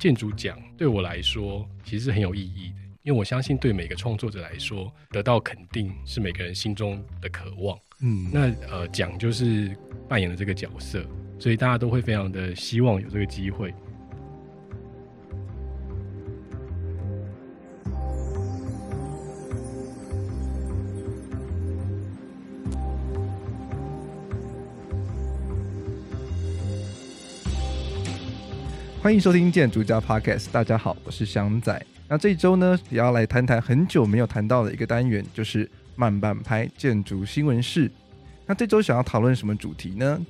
建筑奖对我来说其实是很有意义的，因为我相信对每个创作者来说，得到肯定是每个人心中的渴望。嗯，那呃奖就是扮演了这个角色，所以大家都会非常的希望有这个机会。欢迎收听建筑家 Podcast，大家好，我是祥仔。那这一周呢，也要来谈谈很久没有谈到的一个单元，就是慢半拍建筑新闻室。那这周想要讨论什么主题呢？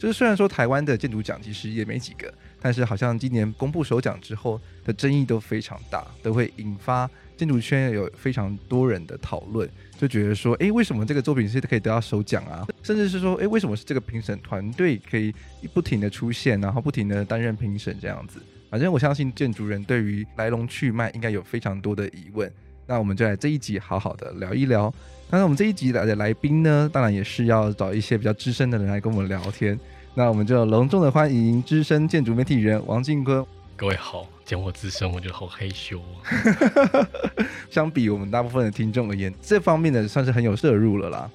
就是虽然说台湾的建筑奖其实也没几个，但是好像今年公布首奖之后的争议都非常大，都会引发建筑圈有非常多人的讨论。就觉得说，哎，为什么这个作品是可以得到首奖啊？甚至是说，哎，为什么是这个评审团队可以不停的出现，然后不停的担任评审这样子？反正我相信建筑人对于来龙去脉应该有非常多的疑问。那我们就来这一集好好的聊一聊。那我们这一集来的来宾呢，当然也是要找一些比较资深的人来跟我们聊天。那我们就隆重的欢迎资深建筑媒体人王进坤。各位好，讲我资深，我觉得好害羞啊。相比我们大部分的听众而言，这方面的算是很有摄入了啦。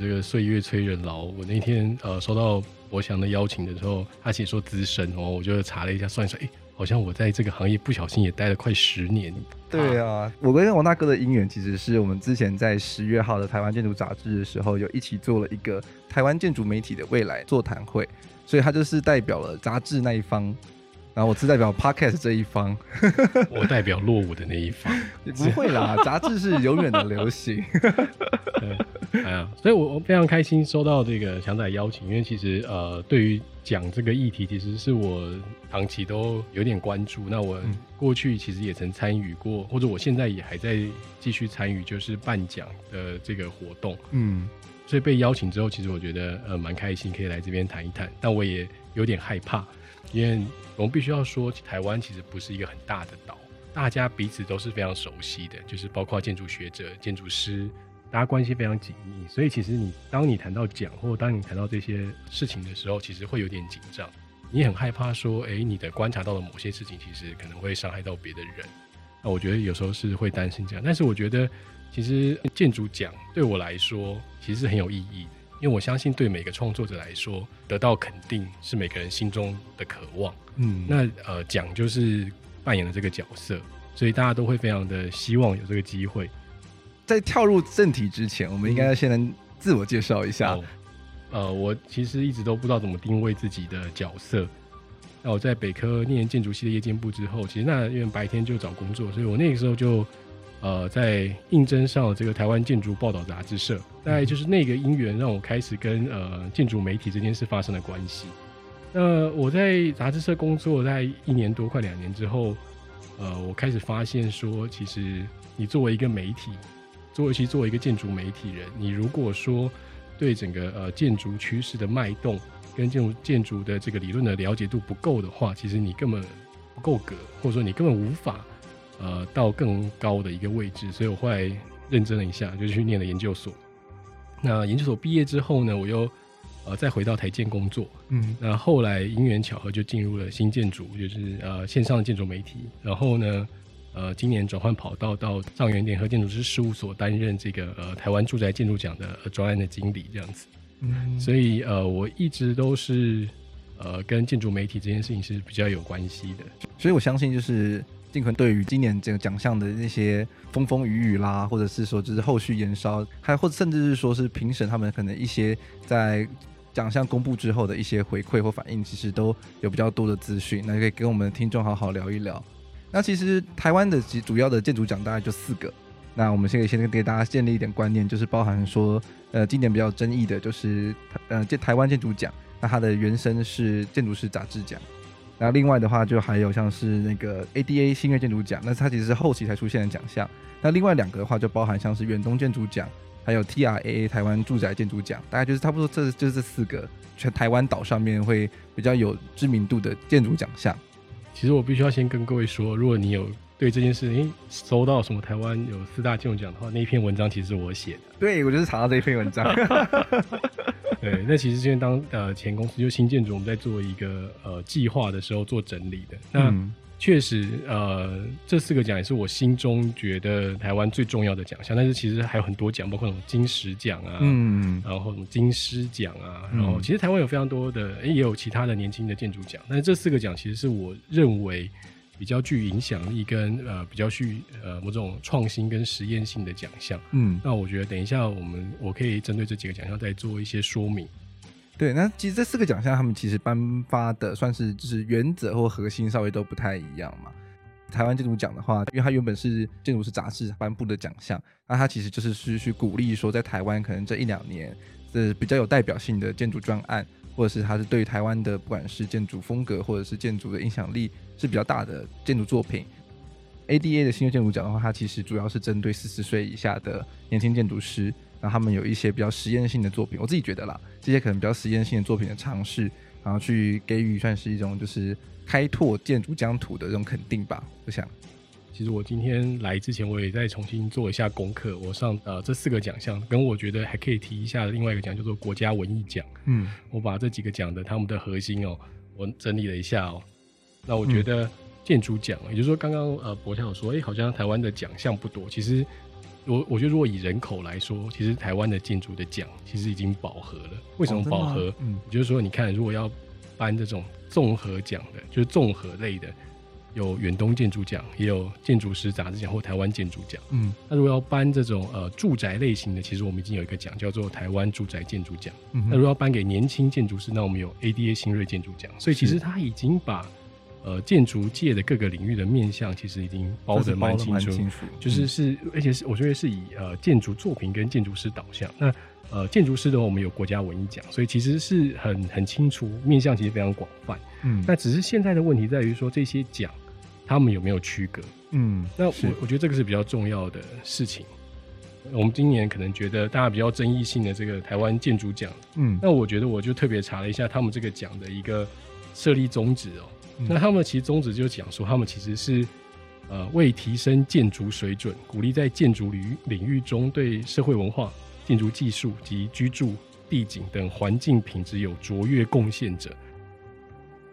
这个岁月催人老，我那天呃收到博翔的邀请的时候，他写说资深哦，我就查了一下，算一算，哎，好像我在这个行业不小心也待了快十年。对啊，我跟王大哥的姻缘，其实是我们之前在十月号的台湾建筑杂志的时候，有一起做了一个台湾建筑媒体的未来座谈会，所以他就是代表了杂志那一方。然后我是代表 Podcast 这一方，我代表落伍的那一方。不会啦，杂志是永远的流行。哎呀，所以我我非常开心收到这个强仔邀请，因为其实呃，对于讲这个议题，其实是我长期都有点关注。那我过去其实也曾参与过，或者我现在也还在继续参与，就是颁奖的这个活动。嗯，所以被邀请之后，其实我觉得呃蛮开心，可以来这边谈一谈。但我也有点害怕。因为我们必须要说，台湾其实不是一个很大的岛，大家彼此都是非常熟悉的，就是包括建筑学者、建筑师，大家关系非常紧密。所以其实你当你谈到奖，或当你谈到这些事情的时候，其实会有点紧张，你很害怕说，哎，你的观察到的某些事情，其实可能会伤害到别的人。那我觉得有时候是会担心这样，但是我觉得其实建筑奖对我来说，其实是很有意义的。因为我相信，对每个创作者来说，得到肯定是每个人心中的渴望。嗯，那呃，奖就是扮演了这个角色，所以大家都会非常的希望有这个机会。在跳入正题之前，我们应该要先来自我介绍一下。嗯哦。呃，我其实一直都不知道怎么定位自己的角色。那我在北科念建筑系的夜间部之后，其实那因为白天就找工作，所以我那个时候就。呃，在应征上这个台湾建筑报道杂志社，大概就是那个因缘让我开始跟呃建筑媒体这件事发生了关系。那我在杂志社工作在一年多快两年之后，呃，我开始发现说，其实你作为一个媒体，作为其实作为一个建筑媒体人，你如果说对整个呃建筑趋势的脉动跟建筑建筑的这个理论的了解度不够的话，其实你根本不够格，或者说你根本无法。呃，到更高的一个位置，所以我后来认真了一下，就去念了研究所。那研究所毕业之后呢，我又呃再回到台建工作。嗯，那后来因缘巧合就进入了新建筑，就是呃线上的建筑媒体。然后呢，呃今年转换跑道到上元联合建筑师事务所担任这个呃台湾住宅建筑奖的专案的经理这样子。嗯，所以呃我一直都是呃跟建筑媒体这件事情是比较有关系的。所以我相信就是。进坤对于今年这个奖项的那些风风雨雨啦，或者是说就是后续延烧，还或者甚至是说是评审他们可能一些在奖项公布之后的一些回馈或反应，其实都有比较多的资讯，那可以跟我们的听众好好聊一聊。那其实台湾的主要的建筑奖大概就四个，那我们现在先给大家建立一点观念，就是包含说，呃，今年比较争议的就是呃建台湾建筑奖，那它的原声是建筑师杂志奖。那另外的话，就还有像是那个 ADA 新月建筑奖，那它其实是后期才出现的奖项。那另外两个的话，就包含像是远东建筑奖，还有 TRAA 台湾住宅建筑奖，大概就是差不多这就是这四个全台湾岛上面会比较有知名度的建筑奖项。其实我必须要先跟各位说，如果你有对这件事情搜到什么台湾有四大建筑奖的话，那一篇文章其实是我写的。对，我就是查到这一篇文章。对，那其实现在当呃前公司就新建筑，我们在做一个呃计划的时候做整理的。那、嗯、确实，呃，这四个奖也是我心中觉得台湾最重要的奖项。但是其实还有很多奖，包括什么金石奖啊，嗯，然后什么金狮奖啊，然后其实台湾有非常多的，也有其他的年轻的建筑奖。但是这四个奖其实是我认为比较具影响力跟呃比较具呃某种创新跟实验性的奖项。嗯，那我觉得等一下我们我可以针对这几个奖项再做一些说明。对，那其实这四个奖项，他们其实颁发的算是就是原则或核心稍微都不太一样嘛。台湾建筑奖的话，因为它原本是建筑师杂志颁布的奖项，那它其实就是是去鼓励说，在台湾可能这一两年是比较有代表性的建筑专案，或者是它是对台湾的不管是建筑风格或者是建筑的影响力是比较大的建筑作品。ADA 的新锐建筑奖的话，它其实主要是针对四十岁以下的年轻建筑师。然后他们有一些比较实验性的作品，我自己觉得啦，这些可能比较实验性的作品的尝试，然后去给予算是一种就是开拓建筑疆土的这种肯定吧。我想，其实我今天来之前，我也再重新做一下功课。我上呃这四个奖项，跟我觉得还可以提一下另外一个奖叫做国家文艺奖。嗯，我把这几个奖的他们的核心哦，我整理了一下哦。那我觉得建筑奖，嗯、也就是说刚刚呃博强有说，哎，好像台湾的奖项不多，其实。我我觉得，如果以人口来说，其实台湾的建筑的奖其实已经饱和了。为什么饱和？哦、嗯，就是说，你看，如果要颁这种综合奖的，就是综合类的，有远东建筑奖，也有建筑师杂志奖或台湾建筑奖。嗯，那如果要颁这种呃住宅类型的，其实我们已经有一个奖叫做台湾住宅建筑奖。嗯，那如果要颁给年轻建筑师，那我们有 ADA 新锐建筑奖。所以其实他已经把。呃，建筑界的各个领域的面向其实已经包得蛮清楚，清楚就是是，嗯、而且是我觉得是以呃建筑作品跟建筑师导向。那呃建筑师的话，我们有国家文艺奖，所以其实是很很清楚面向，其实非常广泛。嗯，那只是现在的问题在于说这些奖他们有没有区隔？嗯，那我我觉得这个是比较重要的事情。我们今年可能觉得大家比较争议性的这个台湾建筑奖，嗯，那我觉得我就特别查了一下他们这个奖的一个设立宗旨哦。那他们其实宗旨就讲说，他们其实是呃为提升建筑水准，鼓励在建筑领域领域中对社会文化、建筑技术及居住地景等环境品质有卓越贡献者。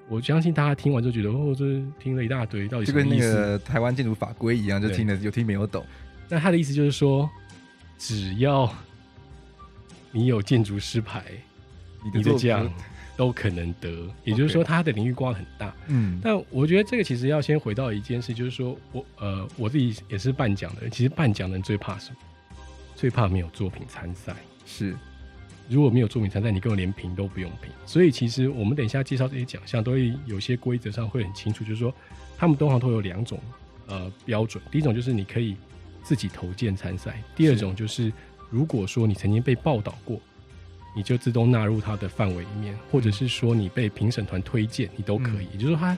我相信大家听完就觉得哦，这听了一大堆，到底是什么意思？就跟那个台湾建筑法规一样，就听了有听没有懂。那他的意思就是说，只要你有建筑师牌，你的这样。都可能得，也就是说，它的领域光很大。嗯，但我觉得这个其实要先回到一件事，就是说我呃我自己也是办奖的人，其实办奖的人最怕什么？最怕没有作品参赛。是，如果没有作品参赛，你根本连评都不用评。所以其实我们等一下介绍这些奖项，都会有些规则上会很清楚，就是说他们通常都有两种呃标准。第一种就是你可以自己投件参赛，第二种就是如果说你曾经被报道过。你就自动纳入它的范围里面，或者是说你被评审团推荐，你都可以。嗯、也就是他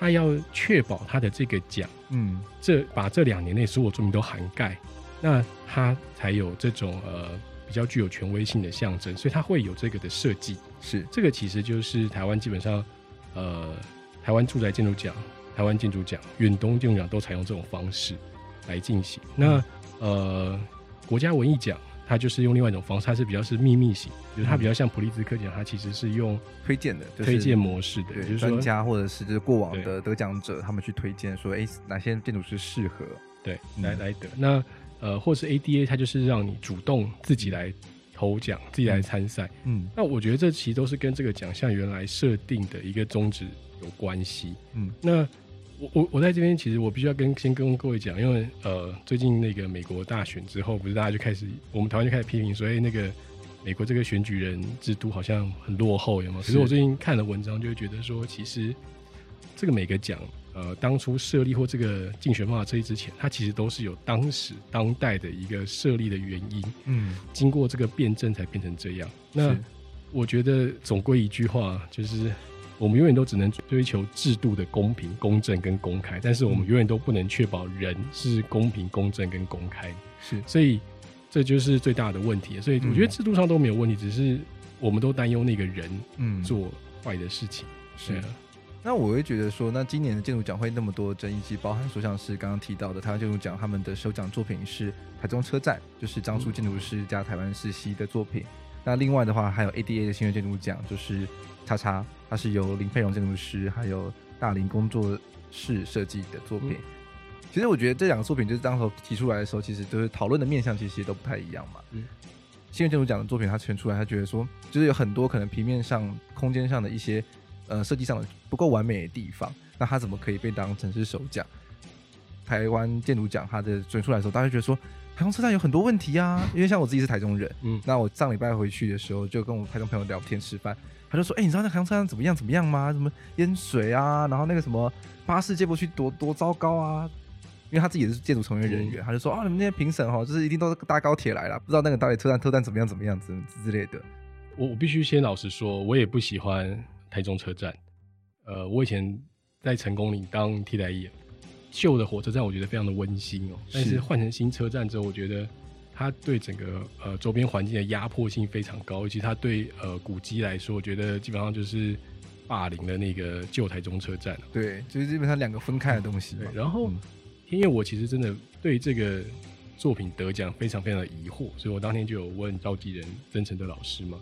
他要确保他的这个奖，嗯，这把这两年内所有作品都涵盖，那他才有这种呃比较具有权威性的象征，所以他会有这个的设计。是这个其实就是台湾基本上，呃，台湾住宅建筑奖、台湾建筑奖、远东建筑奖都采用这种方式来进行。那呃，国家文艺奖。它就是用另外一种方式，它是比较是秘密型，就是它比较像普利兹克奖，它其实是用推荐的推荐模式的，就是专家或者是就是过往的得奖者，他们去推荐说，哎，哪些建筑师适合对来来得。那呃，或是 ADA，它就是让你主动自己来投奖，自己来参赛。嗯，那我觉得这其实都是跟这个奖项原来设定的一个宗旨有关系。嗯，那。我我我在这边，其实我必须要跟先跟各位讲，因为呃，最近那个美国大选之后，不是大家就开始，我们台湾就开始批评所以，那个美国这个选举人制度好像很落后，有吗？可是我最近看了文章，就会觉得说，其实这个每个奖，呃，当初设立或这个竞选方法设立之前，它其实都是有当时当代的一个设立的原因，嗯，经过这个辩证才变成这样。那我觉得总归一句话就是。我们永远都只能追求制度的公平、公正跟公开，但是我们永远都不能确保人是公平、公正跟公开。是，所以这就是最大的问题。所以我觉得制度上都没有问题，只是我们都担忧那个人嗯做坏的事情。是啊，那我会觉得说，那今年的建筑奖会那么多争议，其实包含说像是刚刚提到的台湾建筑奖，他们的首奖作品是台中车站，就是张叔建筑师加台湾世熙的作品。那另外的话，还有 ADA 的新锐建筑奖，就是。叉叉，它是由林佩荣建筑师还有大林工作室设计的作品。嗯、其实我觉得这两个作品就是当时提出来的时候，其实就是讨论的面向其实都不太一样嘛。嗯，新月建筑奖的作品他选出来，他觉得说就是有很多可能平面上、空间上的一些呃设计上的不够完美的地方，那他怎么可以被当成是首奖？台湾建筑奖他的选出来的时候，大家觉得说。台中车站有很多问题啊，因为像我自己是台中人，嗯，那我上礼拜回去的时候，就跟我台中朋友聊天吃饭，他就说，哎、欸，你知道那台中车站怎么样怎么样吗？什么淹水啊，然后那个什么巴士接不去多多糟糕啊，因为他自己也是建筑从业人员，嗯、他就说啊，你们那些评审哈，就是一定都是搭高铁来了，不知道那个到底车站特站怎么样怎么样之之类的。我我必须先老实说，我也不喜欢台中车站，呃，我以前在成功岭当替代役。旧的火车站我觉得非常的温馨哦，但是换成新车站之后，我觉得它对整个呃周边环境的压迫性非常高，尤其它对呃古迹来说，我觉得基本上就是霸凌的那个旧台中车站。对，就是基本上两个分开的东西。对，然后因为我其实真的对这个作品得奖非常非常的疑惑，所以我当天就有问召集人曾诚德老师嘛。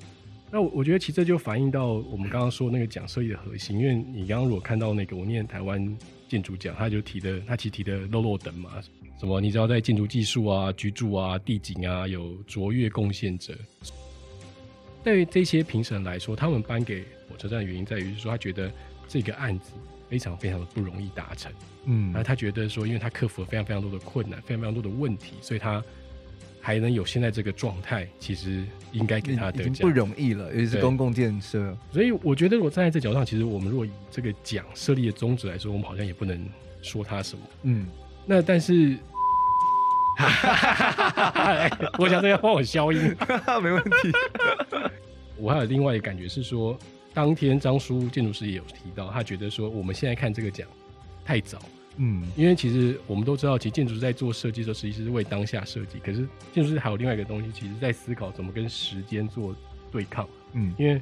那我我觉得其实这就反映到我们刚刚说那个奖设计的核心，因为你刚刚如果看到那个我念台湾建筑奖，他就提的，他其实提的漏漏等嘛，什么你知道在建筑技术啊、居住啊、地景啊有卓越贡献者。对于这些评审来说，他们颁给火车站的原因在于说，他觉得这个案子非常非常的不容易达成，嗯，然后他觉得说，因为他克服了非常非常多的困难，非常非常多的问题，所以他。还能有现在这个状态，其实应该给他得奖，不容易了，尤其是公共建设。所以我觉得，我站在这角度上，其实我们如果以这个奖设立的宗旨来说，我们好像也不能说他什么。嗯，那但是，我想这要帮我消音，没问题。我还有另外一个感觉是说，当天张叔建筑师也有提到，他觉得说我们现在看这个奖太早。嗯，因为其实我们都知道，其实建筑师在做设计的时候，实际是为当下设计。可是建筑师还有另外一个东西，其实在思考怎么跟时间做对抗。嗯，因为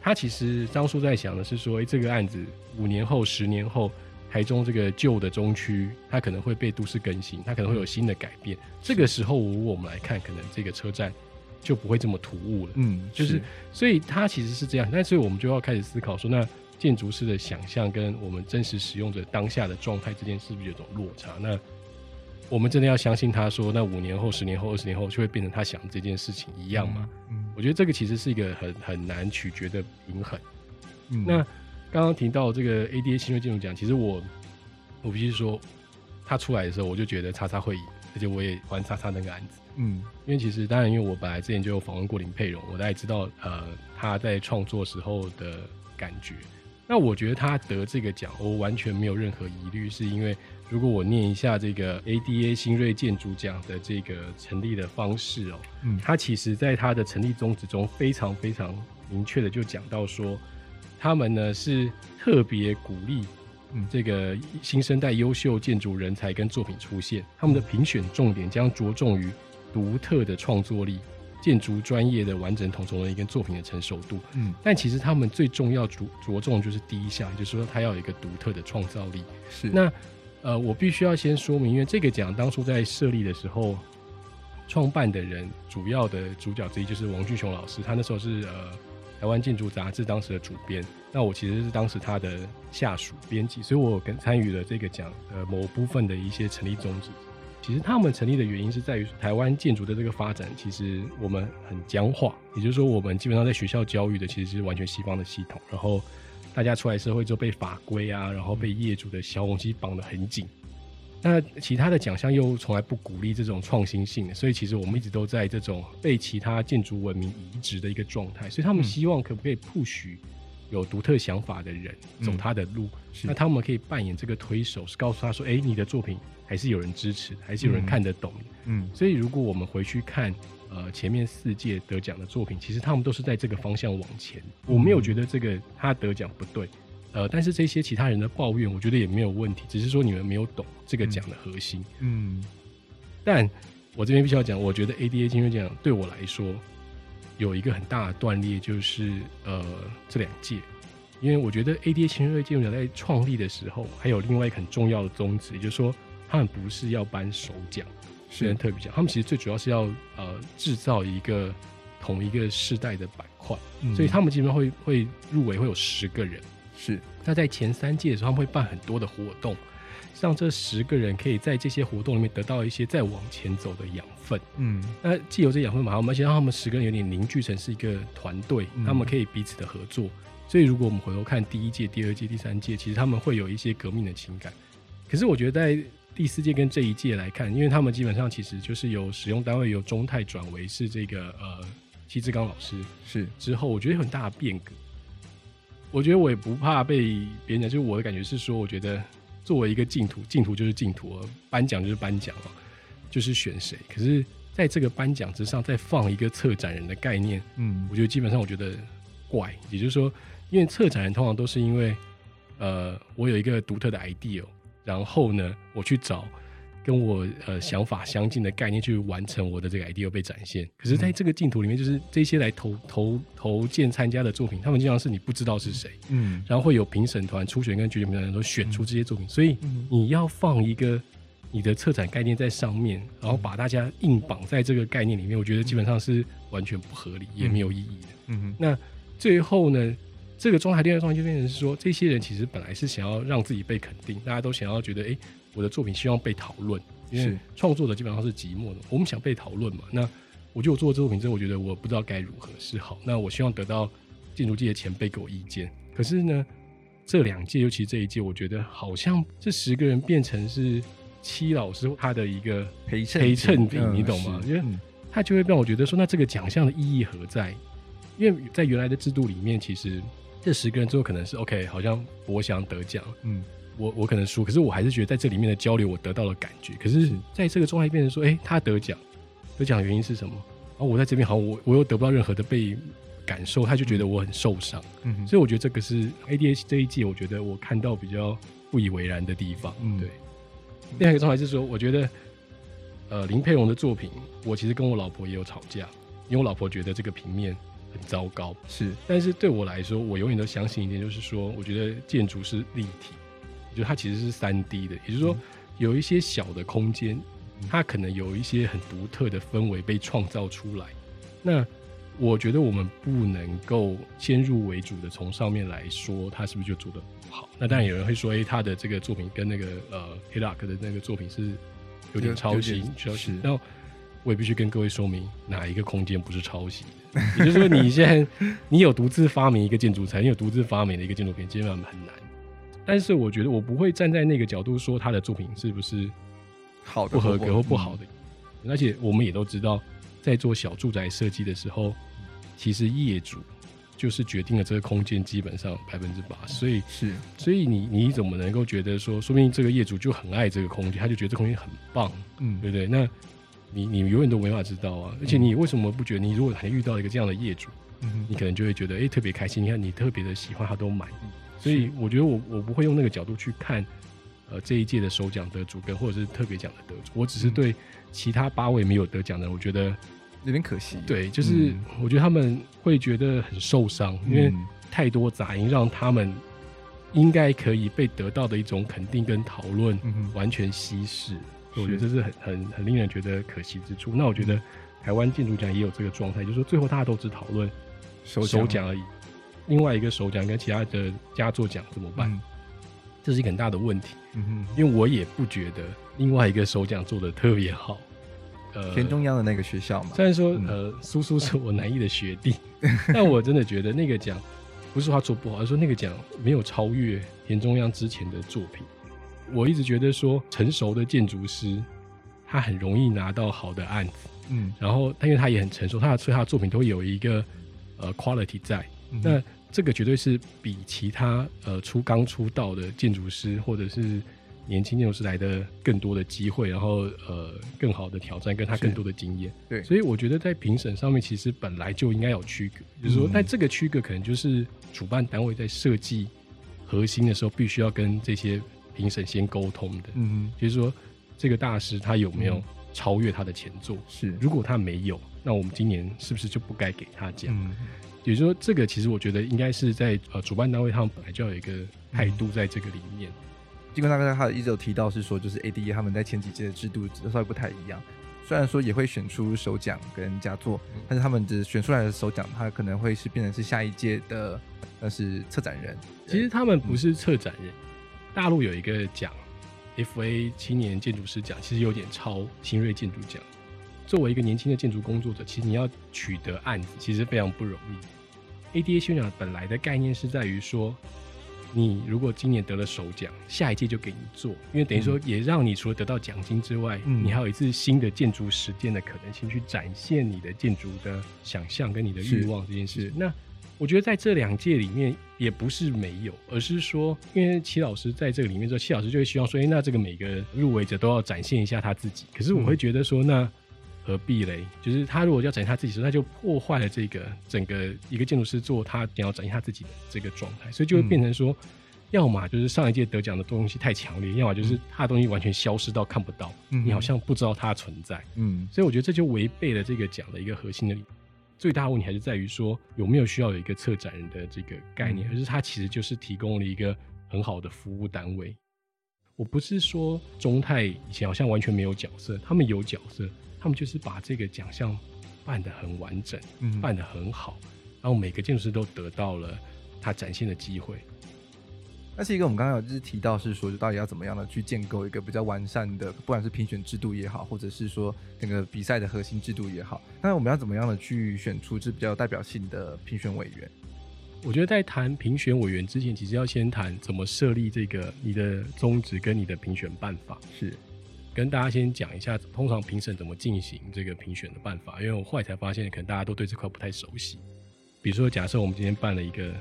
他其实张叔在想的是说，哎，这个案子五年后、十年后，台中这个旧的中区，它可能会被都市更新，它可能会有新的改变。这个时候，如果我们来看，可能这个车站就不会这么突兀了。嗯，就是，所以它其实是这样。但所以我们就要开始思考说，那。建筑师的想象跟我们真实使用者当下的状态之间是不是有种落差？那我们真的要相信他说，那五年后、十年后、二十年后就会变成他想的这件事情一样吗？嗯，嗯，我觉得这个其实是一个很很难取决的平衡。嗯，那刚刚提到这个 ADA 新锐建筑奖，其实我我必须说，他出来的时候我就觉得叉叉会赢，而且我也还叉叉那个案子。嗯，因为其实当然，因为我本来之前就有访问过林佩蓉，我大概知道呃他在创作时候的感觉。那我觉得他得这个奖，我完全没有任何疑虑，是因为如果我念一下这个 ADA 新锐建筑奖的这个成立的方式哦，嗯，他其实在他的成立宗旨中非常非常明确的就讲到说，他们呢是特别鼓励嗯这个新生代优秀建筑人才跟作品出现，他们的评选重点将着重于独特的创作力。建筑专业的完整统筹能力跟作品的成熟度，嗯，但其实他们最重要着着重就是第一项，就是说他要有一个独特的创造力。是那呃，我必须要先说明，因为这个奖当初在设立的时候，创办的人主要的主角之一就是王俊雄老师，他那时候是呃台湾建筑杂志当时的主编，那我其实是当时他的下属编辑，所以我跟参与了这个奖呃某部分的一些成立宗旨。其实他们成立的原因是在于台湾建筑的这个发展，其实我们很僵化，也就是说，我们基本上在学校教育的其实是完全西方的系统，然后大家出来社会就被法规啊，然后被业主的小东西绑得很紧。那其他的奖项又从来不鼓励这种创新性的，所以其实我们一直都在这种被其他建筑文明移植的一个状态。所以他们希望可不可以 push 有独特想法的人走他的路，嗯、那他们可以扮演这个推手，是告诉他说：“哎、欸，你的作品。”还是有人支持，还是有人看得懂。嗯，所以如果我们回去看，呃，前面四届得奖的作品，其实他们都是在这个方向往前。我没有觉得这个他得奖不对，呃，但是这些其他人的抱怨，我觉得也没有问题，只是说你们没有懂这个奖的核心。嗯，但我这边必须要讲，我觉得 ADA 新锐奖对我来说有一个很大的断裂，就是呃这两届，因为我觉得 ADA 新锐建筑奖在创立的时候，还有另外一个很重要的宗旨，也就是说。他们不是要颁首奖，虽然特别奖。他们其实最主要是要呃制造一个同一个世代的板块，嗯、所以他们基本上会会入围会有十个人，是。那在前三届的时候，他们会办很多的活动，让这十个人可以在这些活动里面得到一些再往前走的养分。嗯，那既有这养分嘛，我们先让他们十个人有点凝聚成是一个团队，嗯、他们可以彼此的合作。所以，如果我们回头看第一届、第二届、第三届，其实他们会有一些革命的情感。可是，我觉得在第四届跟这一届来看，因为他们基本上其实就是由使用单位由中泰转为是这个呃戚志刚老师是之后，我觉得有很大的变革。我觉得我也不怕被别人讲，就是我的感觉是说，我觉得作为一个净土，净土就是净土，颁奖就是颁奖哦，就是选谁。可是，在这个颁奖之上，再放一个策展人的概念，嗯，我觉得基本上我觉得怪，也就是说。因为策展人通常都是因为，呃，我有一个独特的 idea，然后呢，我去找跟我呃想法相近的概念去完成我的这个 idea 被展现。可是，在这个镜头里面，就是这些来投投投件参加的作品，他们经常是你不知道是谁，嗯，然后会有评审团初选跟决选评审团都选出这些作品，所以你要放一个你的策展概念在上面，然后把大家硬绑在这个概念里面，我觉得基本上是完全不合理，也没有意义的。嗯哼，那最后呢？这个状态，第二状态就变成是说，这些人其实本来是想要让自己被肯定，大家都想要觉得，哎，我的作品希望被讨论，因为创作者基本上是寂寞的，我们想被讨论嘛。那我觉得我做这作品之后，我觉得我不知道该如何是好。那我希望得到建筑界的前辈给我意见。可是呢，这两届，尤其这一届，我觉得好像这十个人变成是七老师他的一个陪衬陪衬品，你懂吗？因为他就会让我觉得说，那这个奖项的意义何在？因为在原来的制度里面，其实。这十个人最后可能是 OK，好像博翔得奖，嗯，我我可能输，可是我还是觉得在这里面的交流我得到了感觉。可是在这个状态变成说，哎、欸，他得奖，得奖的原因是什么？然后我在这边好像我我又得不到任何的被感受，他就觉得我很受伤。嗯，所以我觉得这个是 ADH 这一届，我觉得我看到比较不以为然的地方。嗯，对。另外一个状态是说，我觉得呃林佩蓉的作品，我其实跟我老婆也有吵架，因为我老婆觉得这个平面。很糟糕，是，但是对我来说，我永远都相信一点，就是说，我觉得建筑是立体，就它其实是三 D 的，也就是说，有一些小的空间，它可能有一些很独特的氛围被创造出来。那我觉得我们不能够先入为主的从上面来说，它是不是就做的不好？那当然有人会说，哎，他的这个作品跟那个呃 Hillock 的那个作品是有点抄袭，抄袭。然后我也必须跟各位说明，哪一个空间不是抄袭？也就是说，你现在你有独自发明一个建筑材，你有独自发明的一个建筑品，基本上很难。但是我觉得我不会站在那个角度说他的作品是不是好的、不合格或不好的。而且我们也都知道，在做小住宅设计的时候，其实业主就是决定了这个空间基本上百分之八十。所以是，所以你你怎么能够觉得说，说不定这个业主就很爱这个空间，他就觉得这空间很棒，嗯，对不对？那。你你永远都没法知道啊！而且你为什么不觉得？你如果还遇到一个这样的业主，嗯、你可能就会觉得哎、欸、特别开心。你看你特别的喜欢他都满意，所以我觉得我我不会用那个角度去看，呃这一届的首奖得主跟或者是特别奖的得主。我只是对其他八位没有得奖的，我觉得有点可惜。对，就是我觉得他们会觉得很受伤，因为太多杂音让他们应该可以被得到的一种肯定跟讨论完全稀释。我觉得这是很很很令人觉得可惜之处。那我觉得台湾建筑奖也有这个状态，就是说最后大家都只讨论首奖而已，另外一个首奖跟其他的佳作奖怎么办？嗯、这是一个很大的问题。嗯哼，因为我也不觉得另外一个首奖做的特别好。呃，田中央的那个学校嘛，虽然说呃苏苏是我南艺的学弟，嗯、但我真的觉得那个奖不是他做不好，而是说那个奖没有超越田中央之前的作品。我一直觉得说，成熟的建筑师，他很容易拿到好的案子，嗯，然后他因为他也很成熟，他的所以他的作品都有一个呃 quality 在，嗯、那这个绝对是比其他呃出刚出道的建筑师或者是年轻建筑师来的更多的机会，然后呃更好的挑战，跟他更多的经验，对，所以我觉得在评审上面其实本来就应该有区隔，就是说，但这个区隔可能就是主办单位在设计核心的时候，必须要跟这些。评审先沟通的，嗯，就是说这个大师他有没有超越他的前作？是，如果他没有，那我们今年是不是就不该给他奖？嗯，也就是说，这个其实我觉得应该是在呃主办单位他们本来就要有一个态度在这个里面。经过大概他一直有提到是说，就是 A D E 他们在前几届的制度稍微不太一样，虽然说也会选出首奖跟佳作，但是他们的选出来的首奖，他可能会是变成是下一届的，那是策展人。其实他们不是策展人，大陆有一个奖，FA 青年建筑师奖，其实有点超新锐建筑奖。作为一个年轻的建筑工作者，其实你要取得案子，其实非常不容易。ADA 新人奖本来的概念是在于说，你如果今年得了首奖，下一届就给你做，因为等于说也让你除了得到奖金之外，嗯、你还有一次新的建筑实践的可能性，去展现你的建筑的想象跟你的欲望这件事。那我觉得在这两届里面，也不是没有，而是说，因为齐老师在这个里面之后，齐老师就会希望说，哎、欸，那这个每个入围者都要展现一下他自己。可是我会觉得说，那。何必嘞？就是他如果要展现他自己时，他就破坏了这个整个一个建筑师做他想要展现他自己的这个状态，所以就会变成说，嗯、要么就是上一届得奖的东西太强烈，要么就是他的东西完全消失到看不到，嗯、你好像不知道它存在。嗯，所以我觉得这就违背了这个奖的一个核心的理。最大的问题还是在于说，有没有需要有一个策展人的这个概念，嗯、而是他其实就是提供了一个很好的服务单位。我不是说中泰以前好像完全没有角色，他们有角色。他们就是把这个奖项办得很完整，嗯，办得很好，然后每个建筑师都得到了他展现的机会。那是一个我们刚刚有就是提到是说，就到底要怎么样的去建构一个比较完善的，不管是评选制度也好，或者是说那个比赛的核心制度也好，那我们要怎么样的去选出这比较有代表性的评选委员？我觉得在谈评选委员之前，其实要先谈怎么设立这个你的宗旨跟你的评选办法是。跟大家先讲一下，通常评审怎么进行这个评选的办法。因为我后来才发现，可能大家都对这块不太熟悉。比如说，假设我们今天办了一个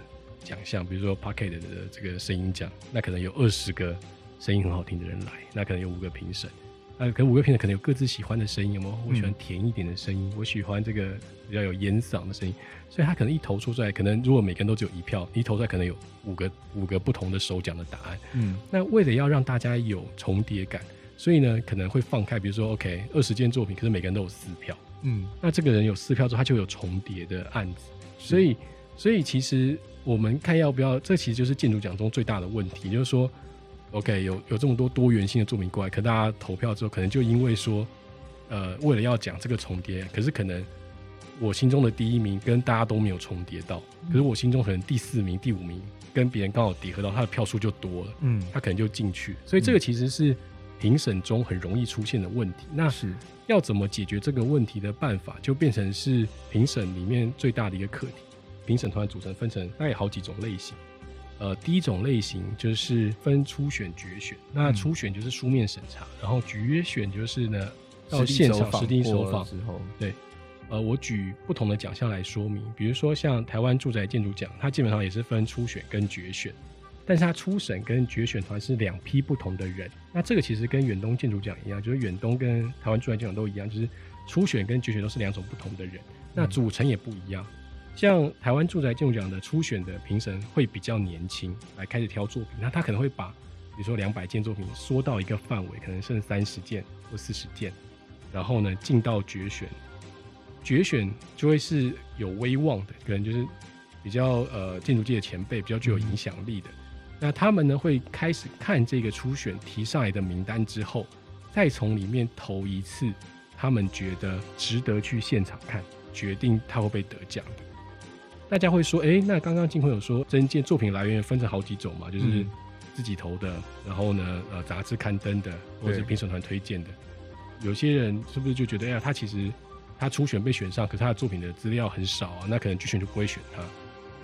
奖项，比如说 Parket 的这个声音奖，那可能有二十个声音很好听的人来，那可能有五个评审，那可能五个评审可能有各自喜欢的声音，有没有？我喜欢甜一点的声音，我喜欢这个比较有烟嗓的声音，所以他可能一投出来，可能如果每个人都只有一票，一投出来可能有五个五个不同的首奖的答案。嗯，那为了要让大家有重叠感。所以呢，可能会放开，比如说，OK，二十件作品，可是每个人都有四票，嗯，那这个人有四票之后，他就有重叠的案子。所以，所以其实我们看要不要，这其实就是建筑奖中最大的问题，就是说，OK，有有这么多多元性的作品过来，可大家投票之后，可能就因为说，呃，为了要讲这个重叠，可是可能我心中的第一名跟大家都没有重叠到，可是我心中可能第四名、第五名跟别人刚好叠合到，他的票数就多了，嗯，他可能就进去。所以这个其实是。评审中很容易出现的问题，那是。要怎么解决这个问题的办法，就变成是评审里面最大的一个课题。评审团组成分成大概有好几种类型，呃，第一种类型就是分初选、决选。那初选就是书面审查，然后决选就是呢到现场实地走访。之后，对，呃，我举不同的奖项来说明，比如说像台湾住宅建筑奖，它基本上也是分初选跟决选。但是它初审跟决选团是两批不同的人，那这个其实跟远东建筑奖一样，就是远东跟台湾住宅建筑都一样，就是初选跟决选都是两种不同的人，那组成也不一样。像台湾住宅建筑奖的初选的评审会比较年轻，来开始挑作品，那他可能会把比如说两百件作品缩到一个范围，可能剩三十件或四十件，然后呢进到决选，决选就会是有威望的，可能就是比较呃建筑界的前辈，比较具有影响力的。那他们呢会开始看这个初选提上来的名单之后，再从里面投一次，他们觉得值得去现场看，决定他会不会得奖的。大家会说，哎、欸，那刚刚金坤有说，真件作品来源分成好几种嘛，就是自己投的，然后呢，呃，杂志刊登的，或者是评审团推荐的。有些人是不是就觉得，哎呀，他其实他初选被选上，可是他的作品的资料很少啊，那可能决选就不会选他。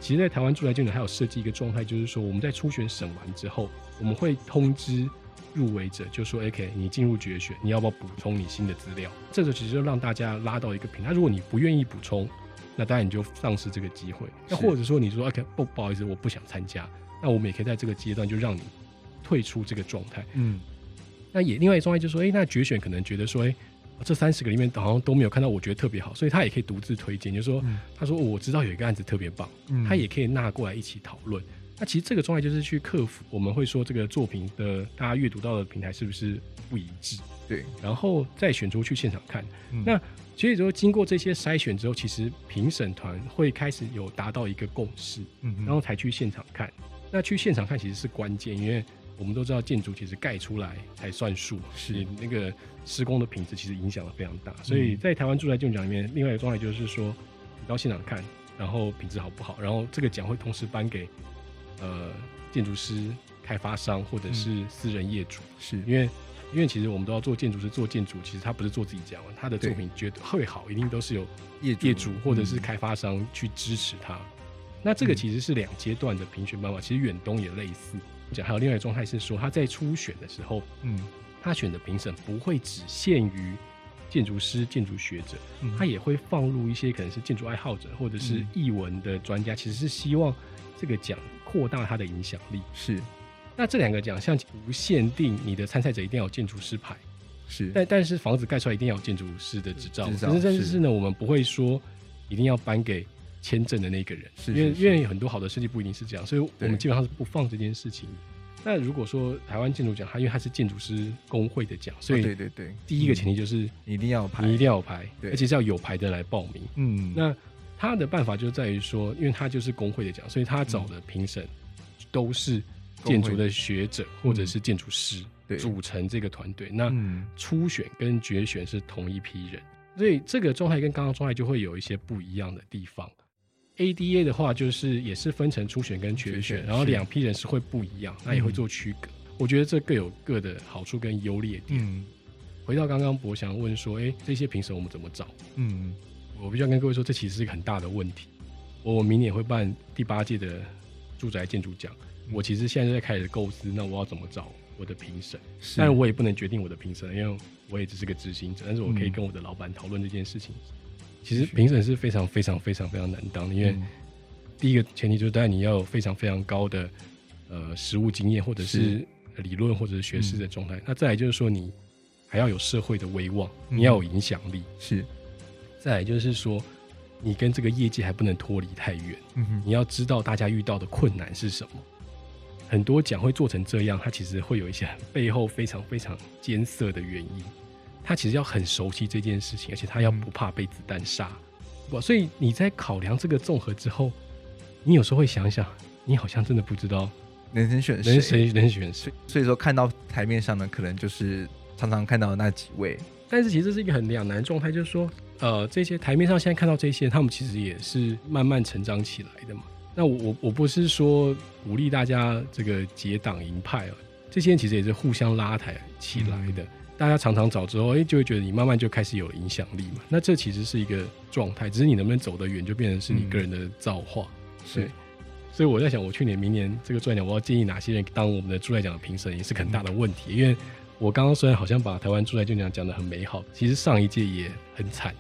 其实，在台湾住宅建筑还有设计一个状态，就是说我们在初选审完之后，我们会通知入围者，就说：“OK，你进入决选，你要不要补充你新的资料？”这个其实就让大家拉到一个平台。如果你不愿意补充，那当然你就丧失这个机会。那或者说你说：“OK，不不好意思，我不想参加。”那我们也可以在这个阶段就让你退出这个状态。嗯。那也另外一个状态就是说：“哎，那决选可能觉得说，哎。”这三十个里面好像都没有看到我觉得特别好，所以他也可以独自推荐，就是说，嗯、他说我知道有一个案子特别棒，嗯、他也可以纳过来一起讨论。那其实这个状态就是去克服，我们会说这个作品的大家阅读到的平台是不是不一致？对，然后再选出去现场看。嗯、那所以说经过这些筛选之后，其实评审团会开始有达到一个共识，嗯、然后才去现场看。那去现场看其实是关键，因为我们都知道建筑其实盖出来才算数，是那个施工的品质其实影响的非常大。所以在台湾住宅建筑奖里面，另外一个状态就是说，你到现场看，然后品质好不好，然后这个奖会同时颁给呃建筑师、开发商或者是私人业主，是因为。因为其实我们都要做建筑师做建筑，其实他不是做自己讲，他的作品绝对会好，一定都是有业主或者是开发商去支持他。嗯、那这个其实是两阶段的评选办法，其实远东也类似。讲还有另外一个状态是说，他在初选的时候，嗯，他选的评审不会只限于建筑师、建筑学者，嗯他也会放入一些可能是建筑爱好者或者是译文的专家，其实是希望这个奖扩大他的影响力。是。那这两个奖项不限定你的参赛者一定要有建筑师牌，是，但但是房子盖出来一定要有建筑师的执照。可是但是呢，我们不会说一定要颁给签证的那个人，是，因为因为很多好的设计不一定是这样，所以我们基本上是不放这件事情。那如果说台湾建筑奖，它因为它是建筑师工会的奖，所以对对对，第一个前提就是一定要牌，你一定要有牌，而且是要有牌的人来报名。嗯，那他的办法就在于说，因为他就是工会的奖，所以他找的评审都是。建筑的学者或者是建筑师组成这个团队，那初选跟决选是同一批人，所以这个状态跟刚刚状态就会有一些不一样的地方。ADA 的话就是也是分成初选跟决选，然后两批人是会不一样，那也会做区隔。我觉得这各有各的好处跟优劣点。回到刚刚博翔问说，哎，这些评审我们怎么找？嗯，我必须要跟各位说，这其实是一个很大的问题。我明年会办第八届的住宅建筑奖。我其实现在在开始构思，那我要怎么找我的评审？但是我也不能决定我的评审，因为我也只是个执行者。但是我可以跟我的老板讨论这件事情。其实评审是非常非常非常非常难当的，因为第一个前提就是，当然你要有非常非常高的呃实务经验，或者是理论或者是学识的状态。那再来就是说，你还要有社会的威望，你要有影响力。是。再来就是说，你跟这个业界还不能脱离太远。嗯哼。你要知道大家遇到的困难是什么。很多奖会做成这样，它其实会有一些背后非常非常艰涩的原因。他其实要很熟悉这件事情，而且他要不怕被子弹杀。哇，所以你在考量这个综合之后，你有时候会想想，你好像真的不知道能选谁，能谁能选谁。所以说，看到台面上呢可能就是常常看到的那几位，但是其实这是一个很两难状态，就是说，呃，这些台面上现在看到这些，他们其实也是慢慢成长起来的嘛。那我我我不是说鼓励大家这个结党营派啊，这些人其实也是互相拉抬起来的。嗯、大家常常找之后，哎、欸，就会觉得你慢慢就开始有影响力嘛。那这其实是一个状态，只是你能不能走得远，就变成是你个人的造化。是、嗯，所以我在想，我去年、明年这个住宅奖，我要建议哪些人当我们的住宅奖的评审，也是很大的问题。嗯、因为我刚刚虽然好像把台湾住宅奖讲的很美好，其实上一届也很惨。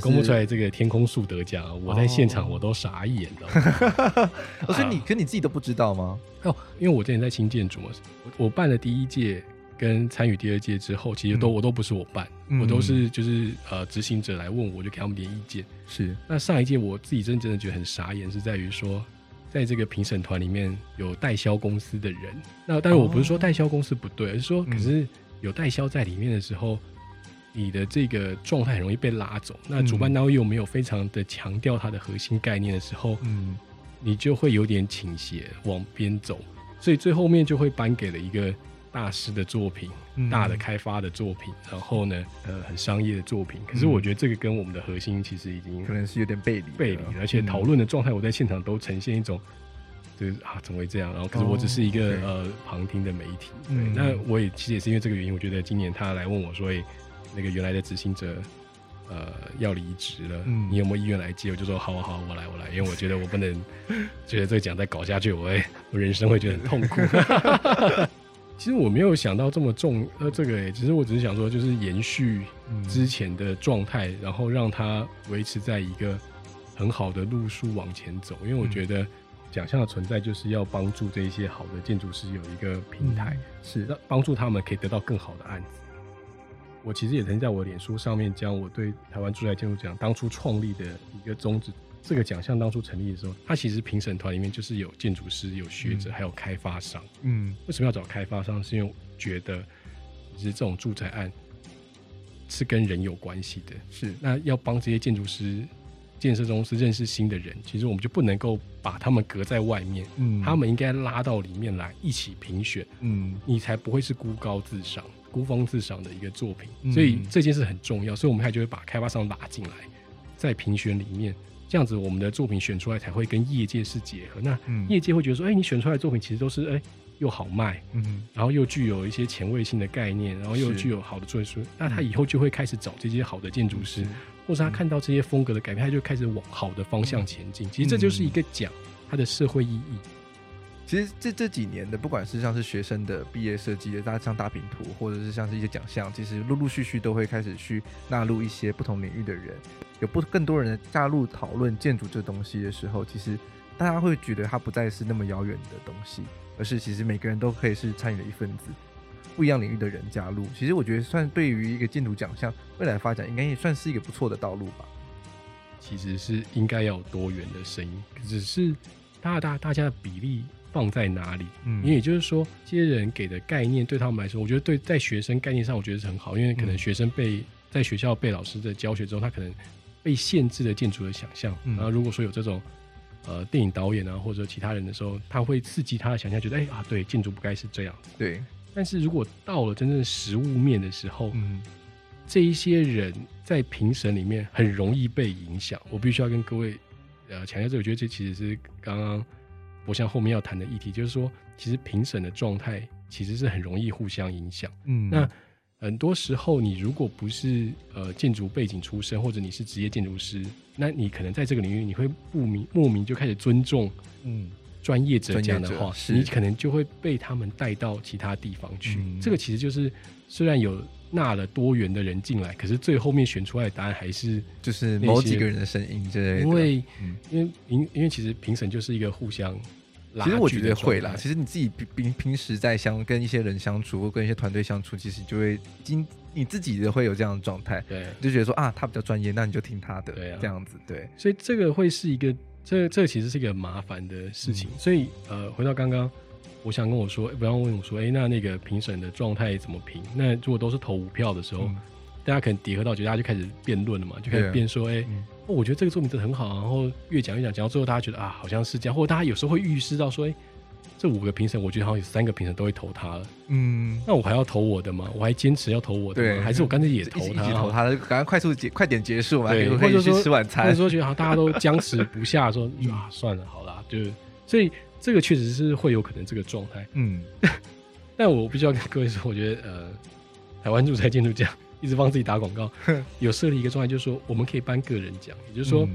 公布出来这个天空树得奖，我在现场我都傻眼了。哦，所以你跟你自己都不知道吗？哦，因为我之前在新建筑嘛，我办了第一届跟参与第二届之后，其实都我都不是我办，我都是就是呃执行者来问我，就给他们点意见。是。那上一届我自己真真的觉得很傻眼，是在于说，在这个评审团里面有代销公司的人。那但是我不是说代销公司不对，而是说可是有代销在里面的时候。你的这个状态很容易被拉走，那主办单位又没有非常的强调它的核心概念的时候，嗯，你就会有点倾斜往边走，所以最后面就会颁给了一个大师的作品，嗯、大的开发的作品，然后呢，呃，很商业的作品。可是我觉得这个跟我们的核心其实已经可能是有点背离，背离，而且讨论的状态，我在现场都呈现一种，就是啊，怎么会这样？然后可是我只是一个、呃旁听的媒体，对，嗯、那我也其实也是因为这个原因，我觉得今年他来问我说。那个原来的执行者，呃，要离职了，嗯、你有没有意愿来接？我就说好，好，好，我来，我来，因为我觉得我不能 觉得这个奖再搞下去，我会我人生会觉得很痛苦。其实我没有想到这么重，呃，这个欸，其实我只是想说，就是延续之前的状态，嗯、然后让它维持在一个很好的路数往前走。因为我觉得奖项的存在就是要帮助这一些好的建筑师有一个平台，嗯、是让帮助他们可以得到更好的案子。我其实也曾经在我脸书上面将我对台湾住宅建筑奖当初创立的一个宗旨。这个奖项当初成立的时候，它其实评审团里面就是有建筑师、有学者，还有开发商。嗯，为什么要找开发商？是因为觉得其实这种住宅案是跟人有关系的。是，那要帮这些建筑师建设公司认识新的人，其实我们就不能够把他们隔在外面，嗯，他们应该拉到里面来一起评选，嗯，你才不会是孤高自赏、孤芳自赏的一个作品。嗯、所以这件事很重要，所以我们还就会把开发商拉进来，在评选里面，这样子我们的作品选出来才会跟业界是结合。那业界会觉得说，哎、欸，你选出来的作品其实都是哎、欸、又好卖，嗯，然后又具有一些前卫性的概念，然后又具有好的作品，那他以后就会开始找这些好的建筑师。或是他看到这些风格的改变，他就开始往好的方向前进。其实这就是一个奖，它的社会意义。其实这这几年的，不管是像是学生的毕业设计的，大家像大饼图，或者是像是一些奖项，其实陆陆续续都会开始去纳入一些不同领域的人，有不更多人加入讨论建筑这东西的时候，其实大家会觉得它不再是那么遥远的东西，而是其实每个人都可以是参与的一份子。不一样领域的人加入，其实我觉得算对于一个建筑奖项未来发展，应该也算是一个不错的道路吧。其实是应该要有多元的声音，只是大大大家的比例放在哪里？嗯，因为也就是说，这些人给的概念对他们来说，我觉得对在学生概念上，我觉得是很好，因为可能学生被在学校被老师的教学之后，他可能被限制了建筑的想象。嗯，然后如果说有这种呃电影导演啊，或者其他人的时候，他会刺激他的想象，觉得哎、欸、啊，对，建筑不该是这样。对。但是如果到了真正实物面的时候，嗯，这一些人在评审里面很容易被影响。我必须要跟各位呃强调这，我觉得这其实是刚刚博翔后面要谈的议题，就是说，其实评审的状态其实是很容易互相影响。嗯，那很多时候你如果不是呃建筑背景出身，或者你是职业建筑师，那你可能在这个领域你会不明莫名就开始尊重，嗯。专业者这样的话，你可能就会被他们带到其他地方去。嗯、这个其实就是，虽然有纳了多元的人进来，可是最后面选出来的答案还是就是某几个人的声音之类的。因为，嗯、因为评，因为其实评审就是一个互相拉。其实我觉得会啦。其实你自己平平平时在相跟一些人相处，或跟一些团队相处，其实就会经你自己的会有这样的状态。对，就觉得说啊，他比较专业，那你就听他的。对啊，这样子对。所以这个会是一个。这这其实是一个麻烦的事情，嗯、所以呃，回到刚刚，我想跟我说，不要问我说，哎，那那个评审的状态怎么评？那如果都是投五票的时候，嗯、大家可能叠合到，觉得大家就开始辩论了嘛，就开始辩说，哎、嗯哦，我觉得这个作品真的很好，然后越讲越讲，讲到最后，大家觉得啊，好像是这样，或者大家有时候会预示到说，哎。这五个评审，我觉得好像有三个评审都会投他了。嗯，那我还要投我的吗？我还坚持要投我的吗？对，还是我干脆也投他？一起投他，赶快快速结，快点结束嘛。对，或者说吃晚餐，或者说觉得好像大家都 僵持不下，说啊，算了，好啦，就是所以这个确实是会有可能这个状态。嗯，但我必须要跟各位说，我觉得呃，台湾住宅建筑奖一直帮自己打广告，有设立一个状态，就是说我们可以颁个人奖，也就是说。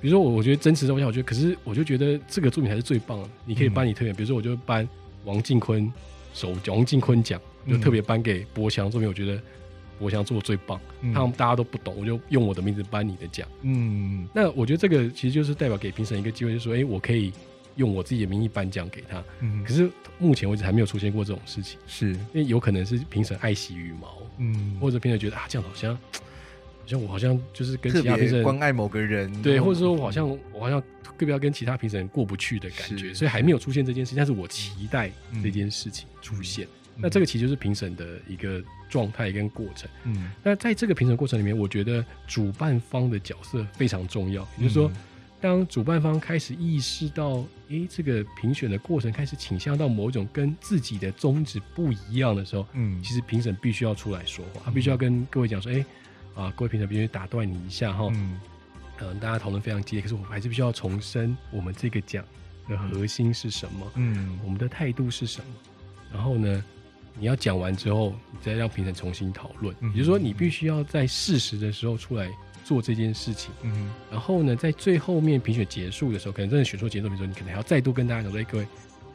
比如说我，我觉得真实的我想，我觉得，可是我就觉得这个作品才是最棒的。你可以颁你特别，嗯、比如说，我就颁王靖坤首王靖坤奖，就特别颁给博翔作品。我觉得博翔做的最棒，嗯、他们大家都不懂，我就用我的名字颁你的奖。嗯，那我觉得这个其实就是代表给评审一个机会，就是说，哎、欸，我可以用我自己的名义颁奖给他。嗯，可是目前为止还没有出现过这种事情，是因为有可能是评审爱惜羽毛，嗯，或者评审觉得啊，这样好像。好像我好像就是跟其他评审关爱某个人，对，或者说我好像我好像特别要跟其他评审过不去的感觉，所以还没有出现这件事情。但是我期待这件事情出现。嗯、那这个其实就是评审的一个状态跟过程。嗯，那在这个评审过程里面，我觉得主办方的角色非常重要。也就是说，当主办方开始意识到，诶、欸，这个评选的过程开始倾向到某一种跟自己的宗旨不一样的时候，嗯，其实评审必须要出来说话，他必须要跟各位讲说，诶、欸。啊，各位评审，必须打断你一下哈。嗯，呃，大家讨论非常激烈，可是我们还是必须要重申，我们这个奖的核心是什么？嗯，我们的态度是什么？然后呢，你要讲完之后，你再让评审重新讨论。嗯，也就是说，你必须要在适时的时候出来做这件事情。嗯，然后呢，在最后面评选结束的时候，可能真的选出结束的时候，你可能还要再度跟大家讲说：“各位，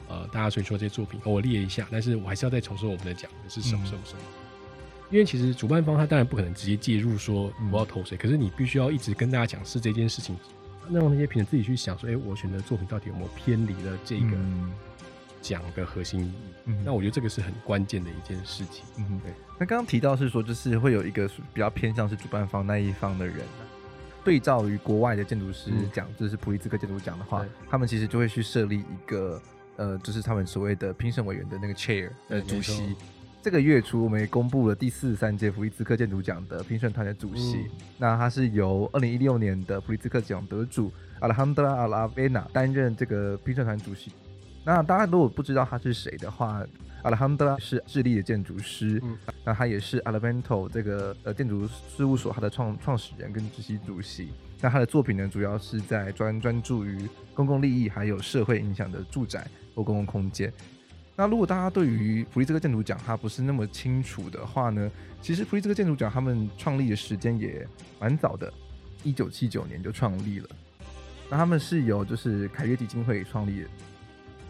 呃，大家选出这些作品，我列一下。”但是我还是要再重申我们的奖是什么什么什么。因为其实主办方他当然不可能直接介入说我要投谁，嗯、可是你必须要一直跟大家讲是这件事情，让那些评审自己去想说，哎，我选的作品到底有没有偏离了这个奖的核心意义？嗯、那我觉得这个是很关键的一件事情。嗯，对。那刚刚提到是说，就是会有一个比较偏向是主办方那一方的人，对照于国外的建筑师奖，嗯、就是普利兹克建筑奖的话，他们其实就会去设立一个呃，就是他们所谓的评审委员的那个 chair 呃主席。这个月初我们也公布了第四十三届普利兹克建筑奖的评审团的主席，嗯、那他是由二零一六年的普利兹克奖得主阿拉罕德拉阿拉维纳担任这个评审团主席。那大家如果不知道他是谁的话，阿拉罕德拉是智利的建筑师，嗯、那他也是 Alavento 这个呃建筑事务所他的创创始人跟执行主席。那他的作品呢，主要是在专专注于公共利益还有社会影响的住宅或公共空间。那如果大家对于普利这个建筑奖它不是那么清楚的话呢，其实普利这个建筑奖他们创立的时间也蛮早的，一九七九年就创立了。那他们是由就是凯悦基金会创立的。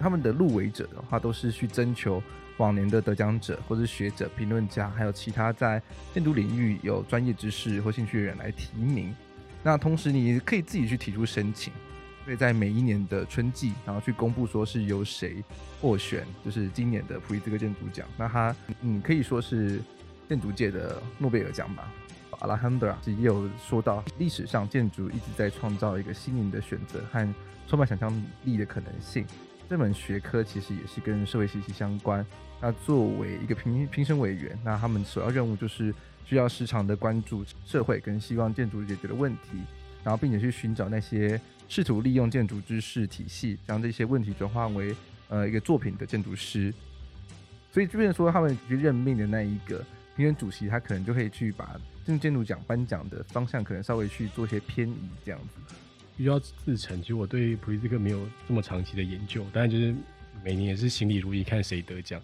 他们的入围者的话，都是去征求往年的得奖者，或是学者、评论家，还有其他在建筑领域有专业知识或兴趣的人来提名。那同时，你可以自己去提出申请，所以在每一年的春季，然后去公布说是由谁获选，就是今年的普利兹克建筑奖。那他嗯，可以说是建筑界的诺贝尔奖吧。阿拉汉德拉也有说到，历史上建筑一直在创造一个新颖的选择和充满想象力的可能性。这门学科其实也是跟社会息息相关。那作为一个评评审委员，那他们首要任务就是需要时常的关注社会跟希望建筑解决的问题，然后并且去寻找那些试图利用建筑知识体系将这些问题转化为呃一个作品的建筑师。所以，就变说他们去任命的那一个评审主席，他可能就可以去把建建筑奖颁奖的方向可能稍微去做一些偏移，这样子。比较自成，其实我对普利兹克没有这么长期的研究，当然就是每年也是心里如意，看谁得奖。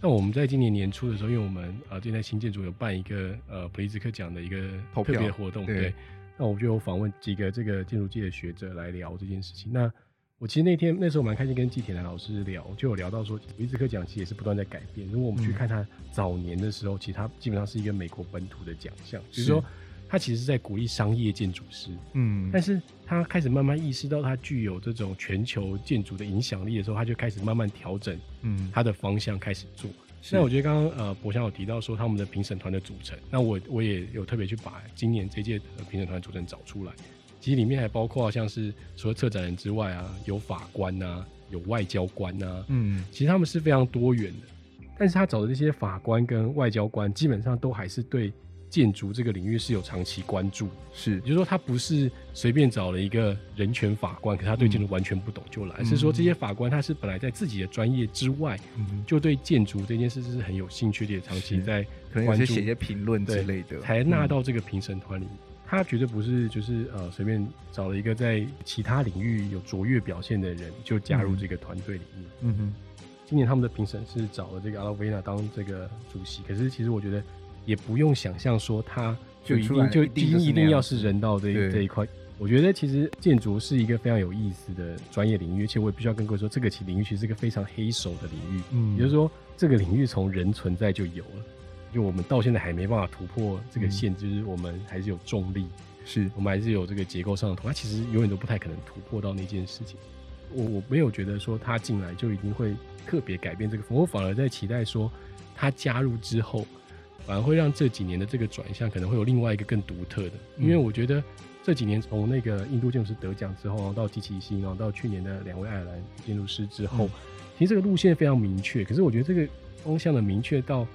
那我们在今年年初的时候，因为我们呃现在新建筑有办一个呃普利兹克奖的一个特别活动，对，对，那我就有访问几个这个建筑界的学者来聊这件事情。那我其实那天那时候蛮开心，跟季铁男老师聊，就有聊到说普利兹克奖其实也是不断在改变。如果我们去看他早年的时候，嗯、其实他基本上是一个美国本土的奖项，就是说。他其实是在鼓励商业建筑师，嗯，但是他开始慢慢意识到他具有这种全球建筑的影响力的时候，他就开始慢慢调整，嗯，他的方向开始做。那我觉得刚刚呃，博翔有提到说他们的评审团的组成，那我我也有特别去把今年这届的评审团组成找出来。其实里面还包括像是除了策展人之外啊，有法官呐、啊，有外交官呐、啊，嗯，其实他们是非常多元的。但是他找的这些法官跟外交官，基本上都还是对。建筑这个领域是有长期关注，是，也就是说他不是随便找了一个人权法官，可他对建筑完全不懂就来，嗯、是说这些法官他是本来在自己的专业之外，嗯、就对建筑这件事是很有兴趣的，也长期在可能有些写一些评论之类的，才纳到这个评审团里。嗯、他绝对不是就是呃随便找了一个在其他领域有卓越表现的人就加入这个团队里面。嗯哼，今年他们的评审是找了这个阿拉维纳当这个主席，可是其实我觉得。也不用想象说它就一定就一定一定要是人道这一这一块。我觉得其实建筑是一个非常有意思的专业领域，而且我也必须要跟各位说，这个其领域其实是一个非常黑手的领域。嗯，也就是说，这个领域从人存在就有了，就我们到现在还没办法突破这个线，就是我们还是有重力，是我们还是有这个结构上的同，它其实永远都不太可能突破到那件事情。我我没有觉得说他进来就一定会特别改变这个，我反而在期待说他加入之后。反而会让这几年的这个转向可能会有另外一个更独特的，因为我觉得这几年从那个印度建筑师得奖之后，到吉奇新，然后到去年的两位爱尔兰建筑师之后，其实这个路线非常明确。可是我觉得这个方向的明确到，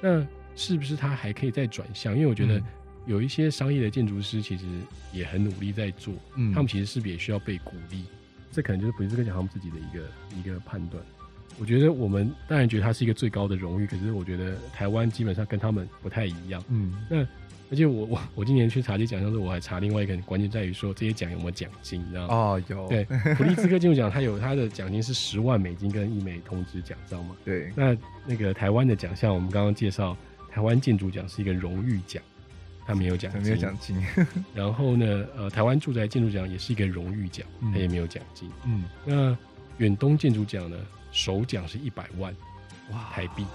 那是不是他还可以再转向？因为我觉得有一些商业的建筑师其实也很努力在做，嗯，他们其实是不是也需要被鼓励？这可能就是普利兹克奖他们自己的一个一个判断。我觉得我们当然觉得它是一个最高的荣誉，可是我觉得台湾基本上跟他们不太一样。嗯，那而且我我我今年去查这些奖项时，我还查另外一个关键在于说这些奖有没有奖金，你知道吗？哦，有。对，普利兹克建筑奖它有它的奖金是十万美金跟一枚通知奖，知道吗？对。那那个台湾的奖项，我们刚刚介绍，台湾建筑奖是一个荣誉奖，它没有奖金，没有奖金。然后呢，呃，台湾住宅建筑奖也是一个荣誉奖，它也没有奖金。嗯。那远东建筑奖呢？首奖是一百万哇台币，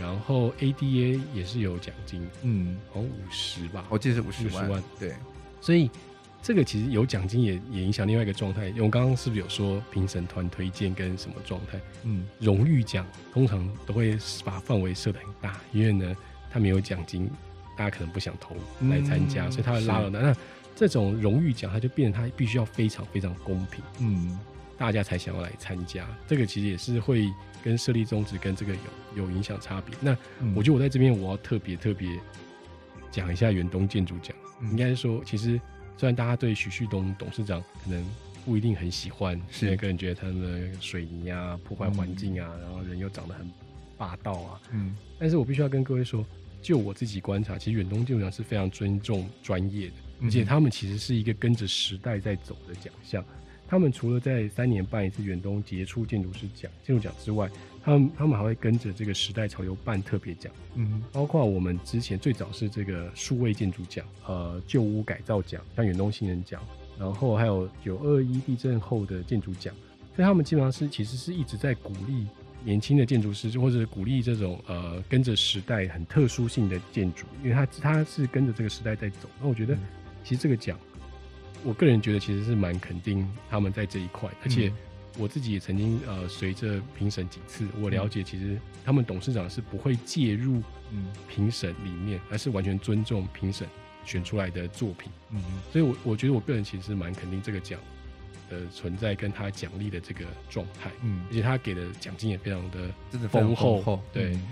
然后 ADA 也是有奖金，嗯，好五十吧，我记得是五十万，对，所以这个其实有奖金也也影响另外一个状态。因为我刚刚是不是有说评审团推荐跟什么状态？嗯，荣誉奖通常都会把范围设得很大，因为呢，他没有奖金，大家可能不想投来参加，嗯、所以他会拉到那。是那这种荣誉奖，它就变成它必须要非常非常公平，嗯。大家才想要来参加。这个其实也是会跟设立宗旨跟这个有有影响差别。那我觉得我在这边我要特别特别讲一下远东建筑奖，应该是说，其实虽然大家对徐旭东董事长可能不一定很喜欢，是个人觉得他们的水泥啊破坏环境啊，然后人又长得很霸道啊，嗯，但是我必须要跟各位说。就我自己观察，其实远东建筑奖是非常尊重专业的，而且他们其实是一个跟着时代在走的奖项。他们除了在三年办一次远东杰出建筑师奖、建筑奖之外，他们他们还会跟着这个时代潮流办特别奖。嗯，包括我们之前最早是这个数位建筑奖，呃，旧屋改造奖，像远东新人奖，然后还有九二一地震后的建筑奖。所以他们基本上是其实是一直在鼓励。年轻的建筑师，或者鼓励这种呃跟着时代很特殊性的建筑，因为他他是跟着这个时代在走。那我觉得，其实这个奖，我个人觉得其实是蛮肯定他们在这一块。而且我自己也曾经呃随着评审几次，我了解其实他们董事长是不会介入嗯评审里面，而是完全尊重评审选出来的作品。嗯，所以我我觉得我个人其实是蛮肯定这个奖的存在跟他奖励的这个状态，嗯，而且他给的奖金也非常的真的丰厚，对。嗯、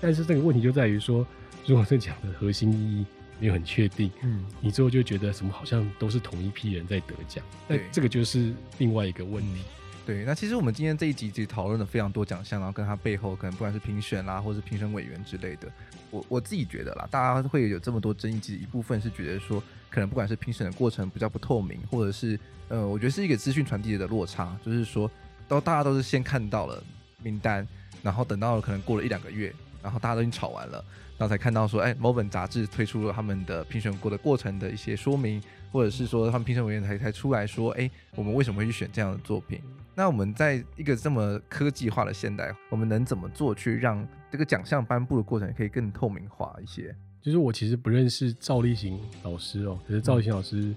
但是这个问题就在于说，如果这奖的核心意义没有很确定，嗯，你最后就觉得什么好像都是同一批人在得奖，那这个就是另外一个问题。嗯、对，那其实我们今天这一集其实讨论了非常多奖项，然后跟他背后可能不管是评选啦，或是评审委员之类的，我我自己觉得啦，大家会有这么多争议，其实一部分是觉得说，可能不管是评审的过程比较不透明，或者是呃，我觉得是一个资讯传递的落差，就是说，都大家都是先看到了名单，然后等到了可能过了一两个月，然后大家都已经吵完了，然后才看到说，哎，某本杂志推出了他们的评选过的过程的一些说明，或者是说他们评审委员才才出来说，哎，我们为什么会去选这样的作品？那我们在一个这么科技化的现代，我们能怎么做去让这个奖项颁布的过程可以更透明化一些？就是我其实不认识赵立行老师哦，可是赵立行老师。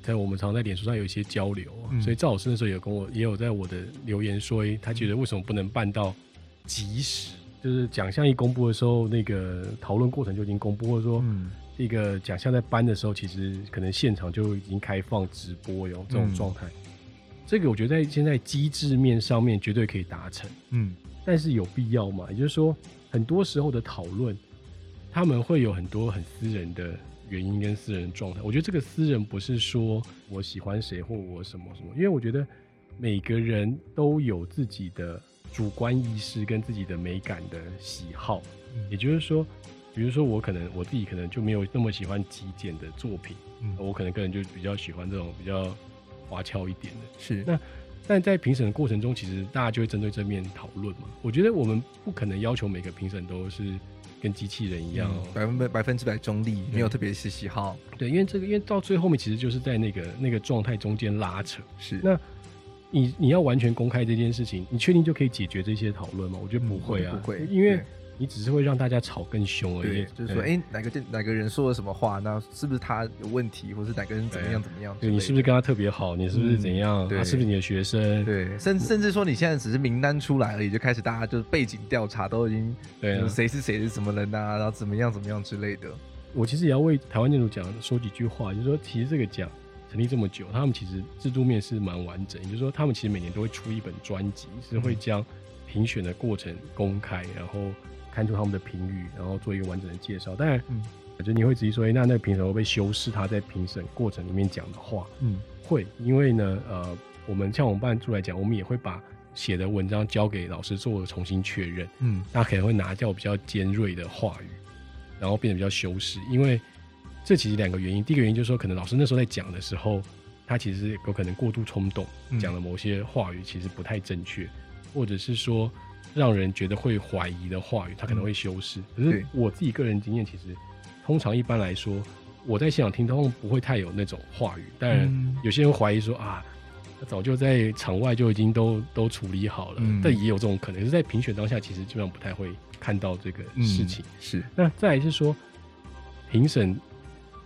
在我们常在脸书上有一些交流，嗯、所以赵老师那时候有跟我，也有在我的留言说，他觉得为什么不能办到即时，就是奖项一公布的时候，那个讨论过程就已经公布，或者说，这个奖项在颁的时候，其实可能现场就已经开放直播有这种状态。嗯、这个我觉得在现在机制面上面绝对可以达成，嗯，但是有必要吗？也就是说，很多时候的讨论，他们会有很多很私人的。原因跟私人状态，我觉得这个私人不是说我喜欢谁或我什么什么，因为我觉得每个人都有自己的主观意识跟自己的美感的喜好，也就是说，比如说我可能我自己可能就没有那么喜欢极简的作品，嗯我可能个人就比较喜欢这种比较花俏一点的。是那，但在评审的过程中，其实大家就会针对这面讨论嘛。我觉得我们不可能要求每个评审都是。跟机器人一样，百分百百分之百中立，没有特别是喜好。对，因为这个，因为到最后面其实就是在那个那个状态中间拉扯。是，那你你要完全公开这件事情，你确定就可以解决这些讨论吗？我觉得不会啊，嗯、不会，因为。你只是会让大家吵更凶而已，就是说，哎、欸，哪个哪个人说了什么话，那是不是他有问题，或是哪个人怎么样怎么样？对，你是不是跟他特别好？你是不是怎样？嗯、对，是不是你的学生？对，甚甚至说你现在只是名单出来了，也就开始大家就是背景调查，都已经对，谁是谁是什么人啊，然后怎么样怎么样之类的。我其实也要为台湾建筑奖说几句话，就是说，其实这个奖成立这么久，他们其实制度面是蛮完整，也就是说，他们其实每年都会出一本专辑，是会将评选的过程公开，然后。看出他们的评语，然后做一个完整的介绍。当然，嗯，我觉得你会直接说，哎，那那个评审会不会修饰他在评审过程里面讲的话？嗯，会，因为呢，呃，我们像我们办处来讲，我们也会把写的文章交给老师做重新确认。嗯，他可能会拿掉比较尖锐的话语，然后变得比较修饰。因为这其实两个原因，第一个原因就是说，可能老师那时候在讲的时候，他其实有可能过度冲动，讲了某些话语其实不太正确，或者是说。让人觉得会怀疑的话语，他可能会修饰。可是我自己个人经验，其实通常一般来说，我在现场听，通常不会太有那种话语。当然，有些人怀疑说啊，他早就在场外就已经都都处理好了。但也有这种可能，是在评选当下，其实基本上不太会看到这个事情。是。那再来是说评审。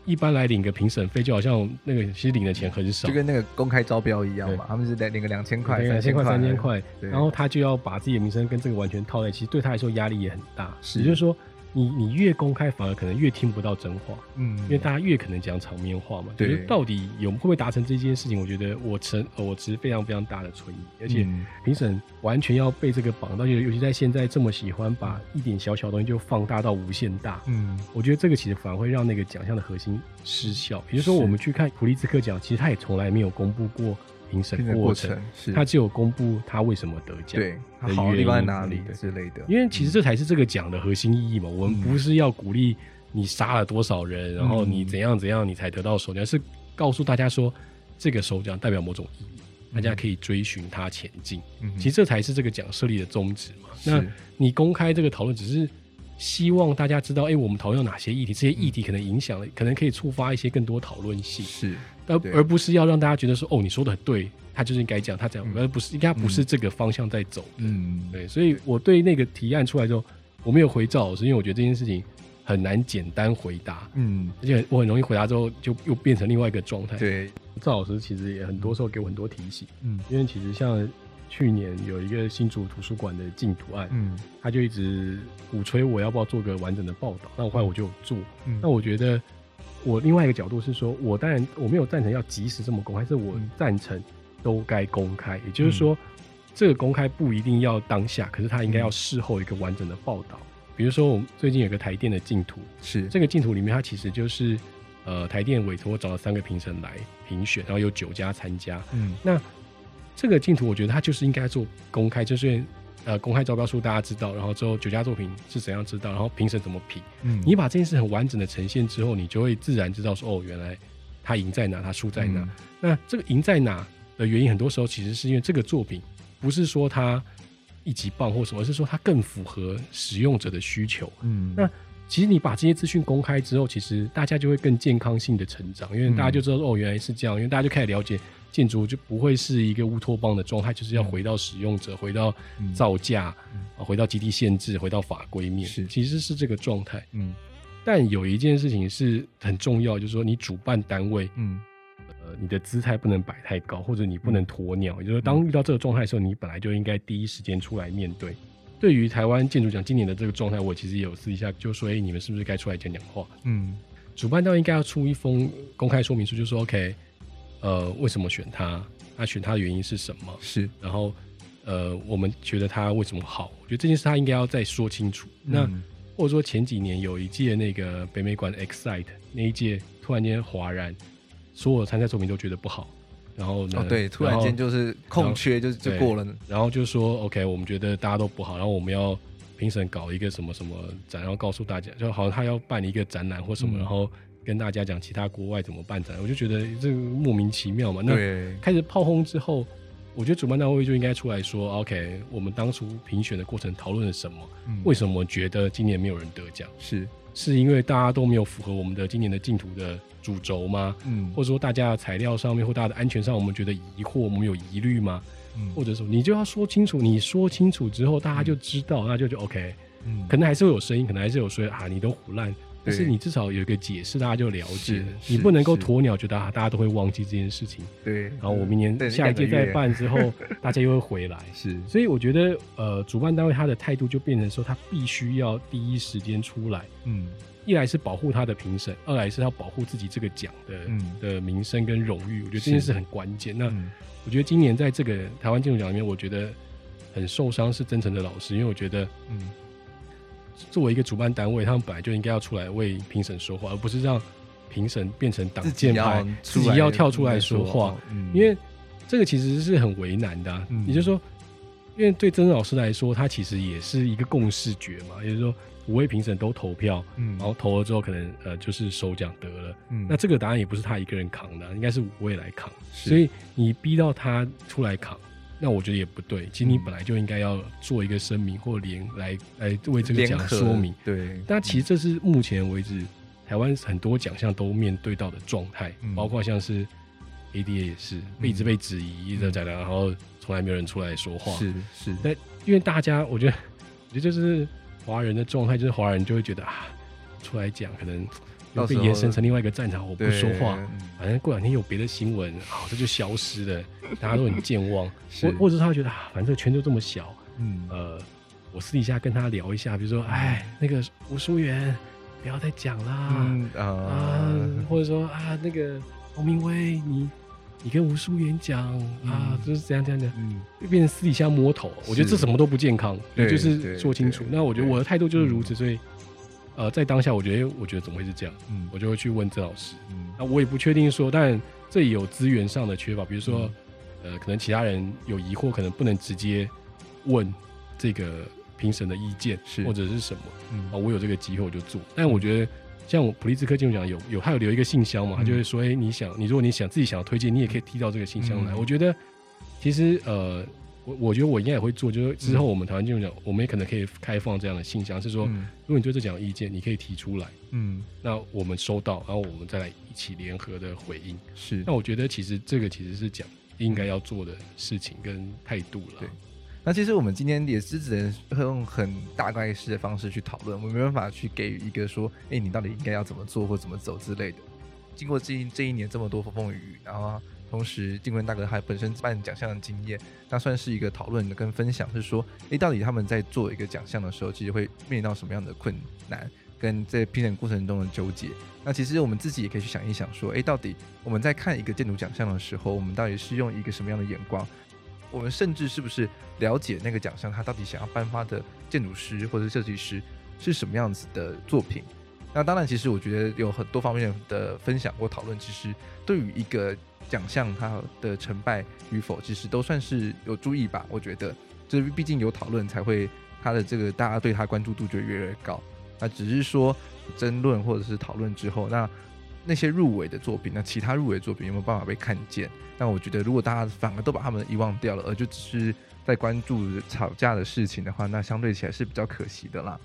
一般来领个评审费，就好像那个其实领的钱很少，就跟那个公开招标一样嘛。他们是得领个两千块、两千块、三千块，然后他就要把自己的名声跟这个完全套在，一起对他来说压力也很大。是，也就是说，你你越公开，反而可能越听不到真话，嗯，因为大家越可能讲场面话嘛。对，就是到底有会不会达成这件事情？我觉得我持我持非常非常大的存疑，而且评审完全要被这个绑到，尤其在现在这么喜欢把一点小小东西就放大到无限大，嗯，我觉得这个其实反而会让那个奖项的核心失效。也就是说，我们去看普利兹克奖，其实他也从来没有公布过。评审过程，是他只有公布他为什么得奖，对，他好的地方在哪里之类的。因为其实这才是这个奖的核心意义嘛。我们不是要鼓励你杀了多少人，然后你怎样怎样你才得到首奖，而是告诉大家说这个首奖代表某种意义，大家可以追寻它前进。其实这才是这个奖设立的宗旨嘛。那你公开这个讨论，只是希望大家知道，哎，我们讨论哪些议题，这些议题可能影响了，可能可以触发一些更多讨论性。是。而而不是要让大家觉得说，哦，你说的很对，他就是应该讲，他这样，而不是应该不是这个方向在走。嗯，对，所以我对那个提案出来之后，我没有回赵老师，因为我觉得这件事情很难简单回答。嗯，而且我很容易回答之后就又变成另外一个状态。对，赵老师其实也很多时候给我很多提醒。嗯，因为其实像去年有一个新竹图书馆的竞图案，嗯，他就一直鼓吹我要不要做个完整的报道，那我后来我就有做。嗯，那我觉得。我另外一个角度是说，我当然我没有赞成要及时这么公开，是我赞成都该公开。也就是说，这个公开不一定要当下，可是它应该要事后一个完整的报道。比如说，我们最近有个台电的净土，是这个净土里面，它其实就是呃台电委托找了三个评审来评选，然后有九家参加。嗯，那这个净土我觉得它就是应该做公开，就是。呃，公开招标书大家知道，然后之后九家作品是怎样知道，然后评审怎么评。嗯，你把这件事很完整的呈现之后，你就会自然知道说，哦，原来他赢在哪，他输在哪。嗯、那这个赢在哪的原因，很多时候其实是因为这个作品不是说它一级棒或什么，而是说它更符合使用者的需求。嗯，那其实你把这些资讯公开之后，其实大家就会更健康性的成长，因为大家就知道说，哦，原来是这样，因为大家就开始了解。建筑就不会是一个乌托邦的状态，就是要回到使用者，嗯、回到造价，回到基地限制，回到法规面，是其实是这个状态。嗯，但有一件事情是很重要，就是说你主办单位，嗯，呃，你的姿态不能摆太高，或者你不能鸵鸟。就是说，当遇到这个状态的时候，你本来就应该第一时间出来面对。对于台湾建筑奖今年的这个状态，我其实也有私底下就说：“哎、欸，你们是不是该出来讲讲话？”嗯，主办单位应该要出一封公开说明书，就说：“OK。”呃，为什么选他？他选他的原因是什么？是，然后，呃，我们觉得他为什么好？我觉得这件事他应该要再说清楚。嗯、那或者说前几年有一届那个北美馆 Excite 那一届，突然间哗然，所有参赛作品都觉得不好，然后呢？哦，对，突然间就是空缺就，就就过了。然后就说 OK，我们觉得大家都不好，然后我们要评审搞一个什么什么展，然后告诉大家，就好像他要办一个展览或什么，嗯、然后。跟大家讲其他国外怎么办展，我就觉得这个莫名其妙嘛。那开始炮轰之后，我觉得主办单位就应该出来说：“OK，我们当初评选的过程讨论了什么？嗯、为什么觉得今年没有人得奖？是是因为大家都没有符合我们的今年的净土的主轴吗？嗯，或者说大家的材料上面或大家的安全上，我们觉得疑惑，我们有疑虑吗？嗯，或者说你就要说清楚，你说清楚之后，大家就知道，嗯、那就就 OK。嗯，可能还是会有声音，可能还是有说啊，你都胡烂。”但是你至少有一个解释，大家就了解。你不能够鸵鸟，觉得啊大家都会忘记这件事情。对。然后我明年下一届再办之后，大家又会回来。是。所以我觉得，呃，主办单位他的态度就变成说，他必须要第一时间出来。嗯。一来是保护他的评审，二来是要保护自己这个奖的的名声跟荣誉。我觉得这件事很关键。那我觉得今年在这个台湾建筑奖里面，我觉得很受伤是真诚的老师，因为我觉得，嗯。作为一个主办单位，他们本来就应该要出来为评审说话，而不是让评审变成挡箭牌，自己要跳出来说话。嗯，因为这个其实是很为难的啊。嗯，也就是说，因为对曾老师来说，他其实也是一个共识决嘛，也就是说五位评审都投票，嗯，然后投了之后，可能呃就是首奖得了。嗯，那这个答案也不是他一个人扛的，应该是五位来扛。所以你逼到他出来扛。那我觉得也不对，其实你本来就应该要做一个声明或联来来为这个奖说明。对，但其实这是目前为止台湾很多奖项都面对到的状态，嗯、包括像是 ADA 也是被一直被质疑，一直在讲，然后从来没有人出来说话。是是，但因为大家，我觉得，我觉得就是华人的状态，就是华人就会觉得啊，出来讲可能。要被延伸成另外一个战场，我不说话，反正过两天有别的新闻，好，这就消失了，大家都很健忘，或或者是他觉得啊，反正这个圈就这么小，嗯，呃，我私底下跟他聊一下，比如说，哎，那个吴淑媛，不要再讲啦，嗯啊，啊，或者说啊，那个洪明威，你你跟吴淑媛讲啊，就是怎样怎样的，嗯，就变成私底下摸头，我觉得这什么都不健康，对，就是说清楚。那我觉得我的态度就是如此，所以。呃，在当下，我觉得，我觉得怎么会是这样？嗯，我就会去问郑老师。嗯，那我也不确定说，但这也有资源上的缺乏，比如说，呃，可能其他人有疑惑，可能不能直接问这个评审的意见，是或者是什么？嗯，啊，我有这个机会我就做。但我觉得，像我普利兹克金钟奖有有，他有留一个信箱嘛，他就会说，哎、欸，你想，你如果你想自己想要推荐，你也可以提到这个信箱来。我觉得，其实，呃。我我觉得我应该也会做，就是之后我们台湾金融奖，我们也可能可以开放这样的信箱，是说，如果你对这奖有意见，你可以提出来，嗯，那我们收到，然后我们再来一起联合的回应。是，那我觉得其实这个其实是讲应该要做的事情跟态度了。对，那其实我们今天也是只能用很大概式的方式去讨论，我们没办法去给予一个说，哎，你到底应该要怎么做或怎么走之类的。经过这一这一年这么多风风雨雨，然后。同时，进坤大哥他本身办奖项的经验，那算是一个讨论跟分享，是说，诶，到底他们在做一个奖项的时候，其实会面临到什么样的困难，跟在评审过程中的纠结。那其实我们自己也可以去想一想，说，诶，到底我们在看一个建筑奖项的时候，我们到底是用一个什么样的眼光？我们甚至是不是了解那个奖项，他到底想要颁发的建筑师或者设计师是什么样子的作品？那当然，其实我觉得有很多方面的分享或讨论，其实对于一个。奖项它的成败与否，其实都算是有注意吧。我觉得，就是毕竟有讨论，才会他的这个大家对他关注度就越来越高。那只是说争论或者是讨论之后，那那些入围的作品，那其他入围作品有没有办法被看见？那我觉得，如果大家反而都把他们遗忘掉了，而就只是在关注吵架的事情的话，那相对起来是比较可惜的啦。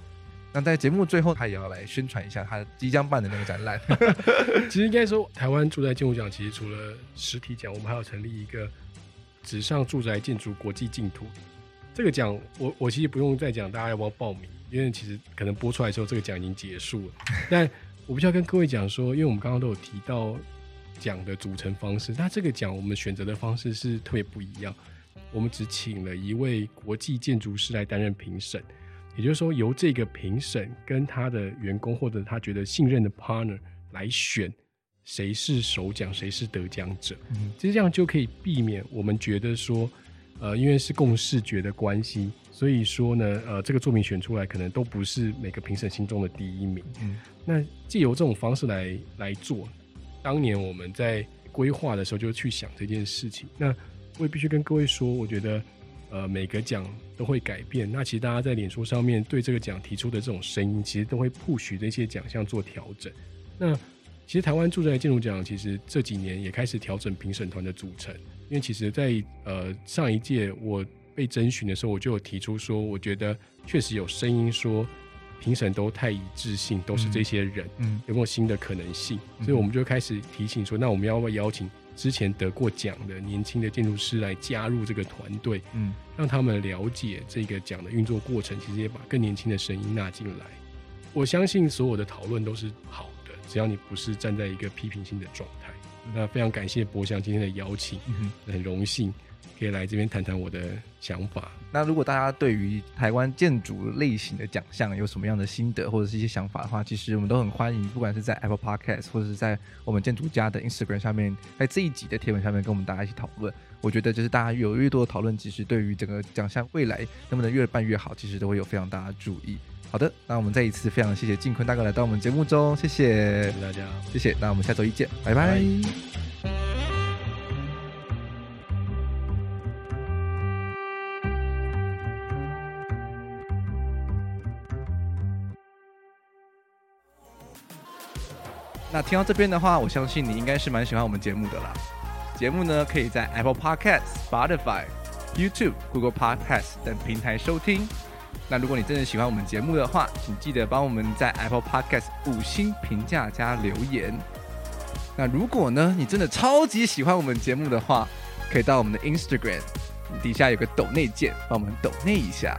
那在节目最后，他也要来宣传一下他即将办的那个展览。其实应该说，台湾住宅建筑奖其实除了实体奖，我们还要成立一个纸上住宅建筑国际净土。这个奖，我我其实不用再讲，大家要不要报名？因为其实可能播出来之后，这个奖已经结束了。但我必须要跟各位讲说，因为我们刚刚都有提到奖的组成方式，那这个奖我们选择的方式是特别不一样。我们只请了一位国际建筑师来担任评审。也就是说，由这个评审跟他的员工或者他觉得信任的 partner 来选谁是首奖，谁是得奖者。嗯，其实这样就可以避免我们觉得说，呃，因为是共视觉的关系，所以说呢，呃，这个作品选出来可能都不是每个评审心中的第一名。嗯，那借由这种方式来来做，当年我们在规划的时候就去想这件事情。那我也必须跟各位说，我觉得。呃，每个奖都会改变。那其实大家在脸书上面对这个奖提出的这种声音，其实都会 push 这些奖项做调整。那其实台湾住宅建筑奖其实这几年也开始调整评审团的组成，因为其实在呃上一届我被征询的时候，我就有提出说，我觉得确实有声音说评审都太一致性，都是这些人，嗯，有没有新的可能性？所以我们就开始提醒说，那我们要不要邀请？之前得过奖的年轻的建筑师来加入这个团队，嗯，让他们了解这个奖的运作过程，其实也把更年轻的声音纳进来。我相信所有的讨论都是好的，只要你不是站在一个批评性的状态。那非常感谢博翔今天的邀请，嗯，很荣幸。可以来这边谈谈我的想法。那如果大家对于台湾建筑类型的奖项有什么样的心得或者是一些想法的话，其实我们都很欢迎，不管是在 Apple Podcast 或者是在我们建筑家的 Instagram 上面，在这一集的贴文下面跟我们大家一起讨论。我觉得就是大家有越多的讨论，其实对于整个奖项未来能不能越办越好，其实都会有非常大的注意。好的，那我们再一次非常谢谢静坤大哥来到我们节目中，谢谢，谢谢大家，谢谢。那我们下周一见，拜拜。拜拜。那听到这边的话，我相信你应该是蛮喜欢我们节目的啦。节目呢，可以在 Apple Podcast、Spotify、YouTube、Google Podcast 等平台收听。那如果你真的喜欢我们节目的话，请记得帮我们在 Apple Podcast 五星评价加留言。那如果呢，你真的超级喜欢我们节目的话，可以到我们的 Instagram 底下有个抖内键，帮我们抖内一下。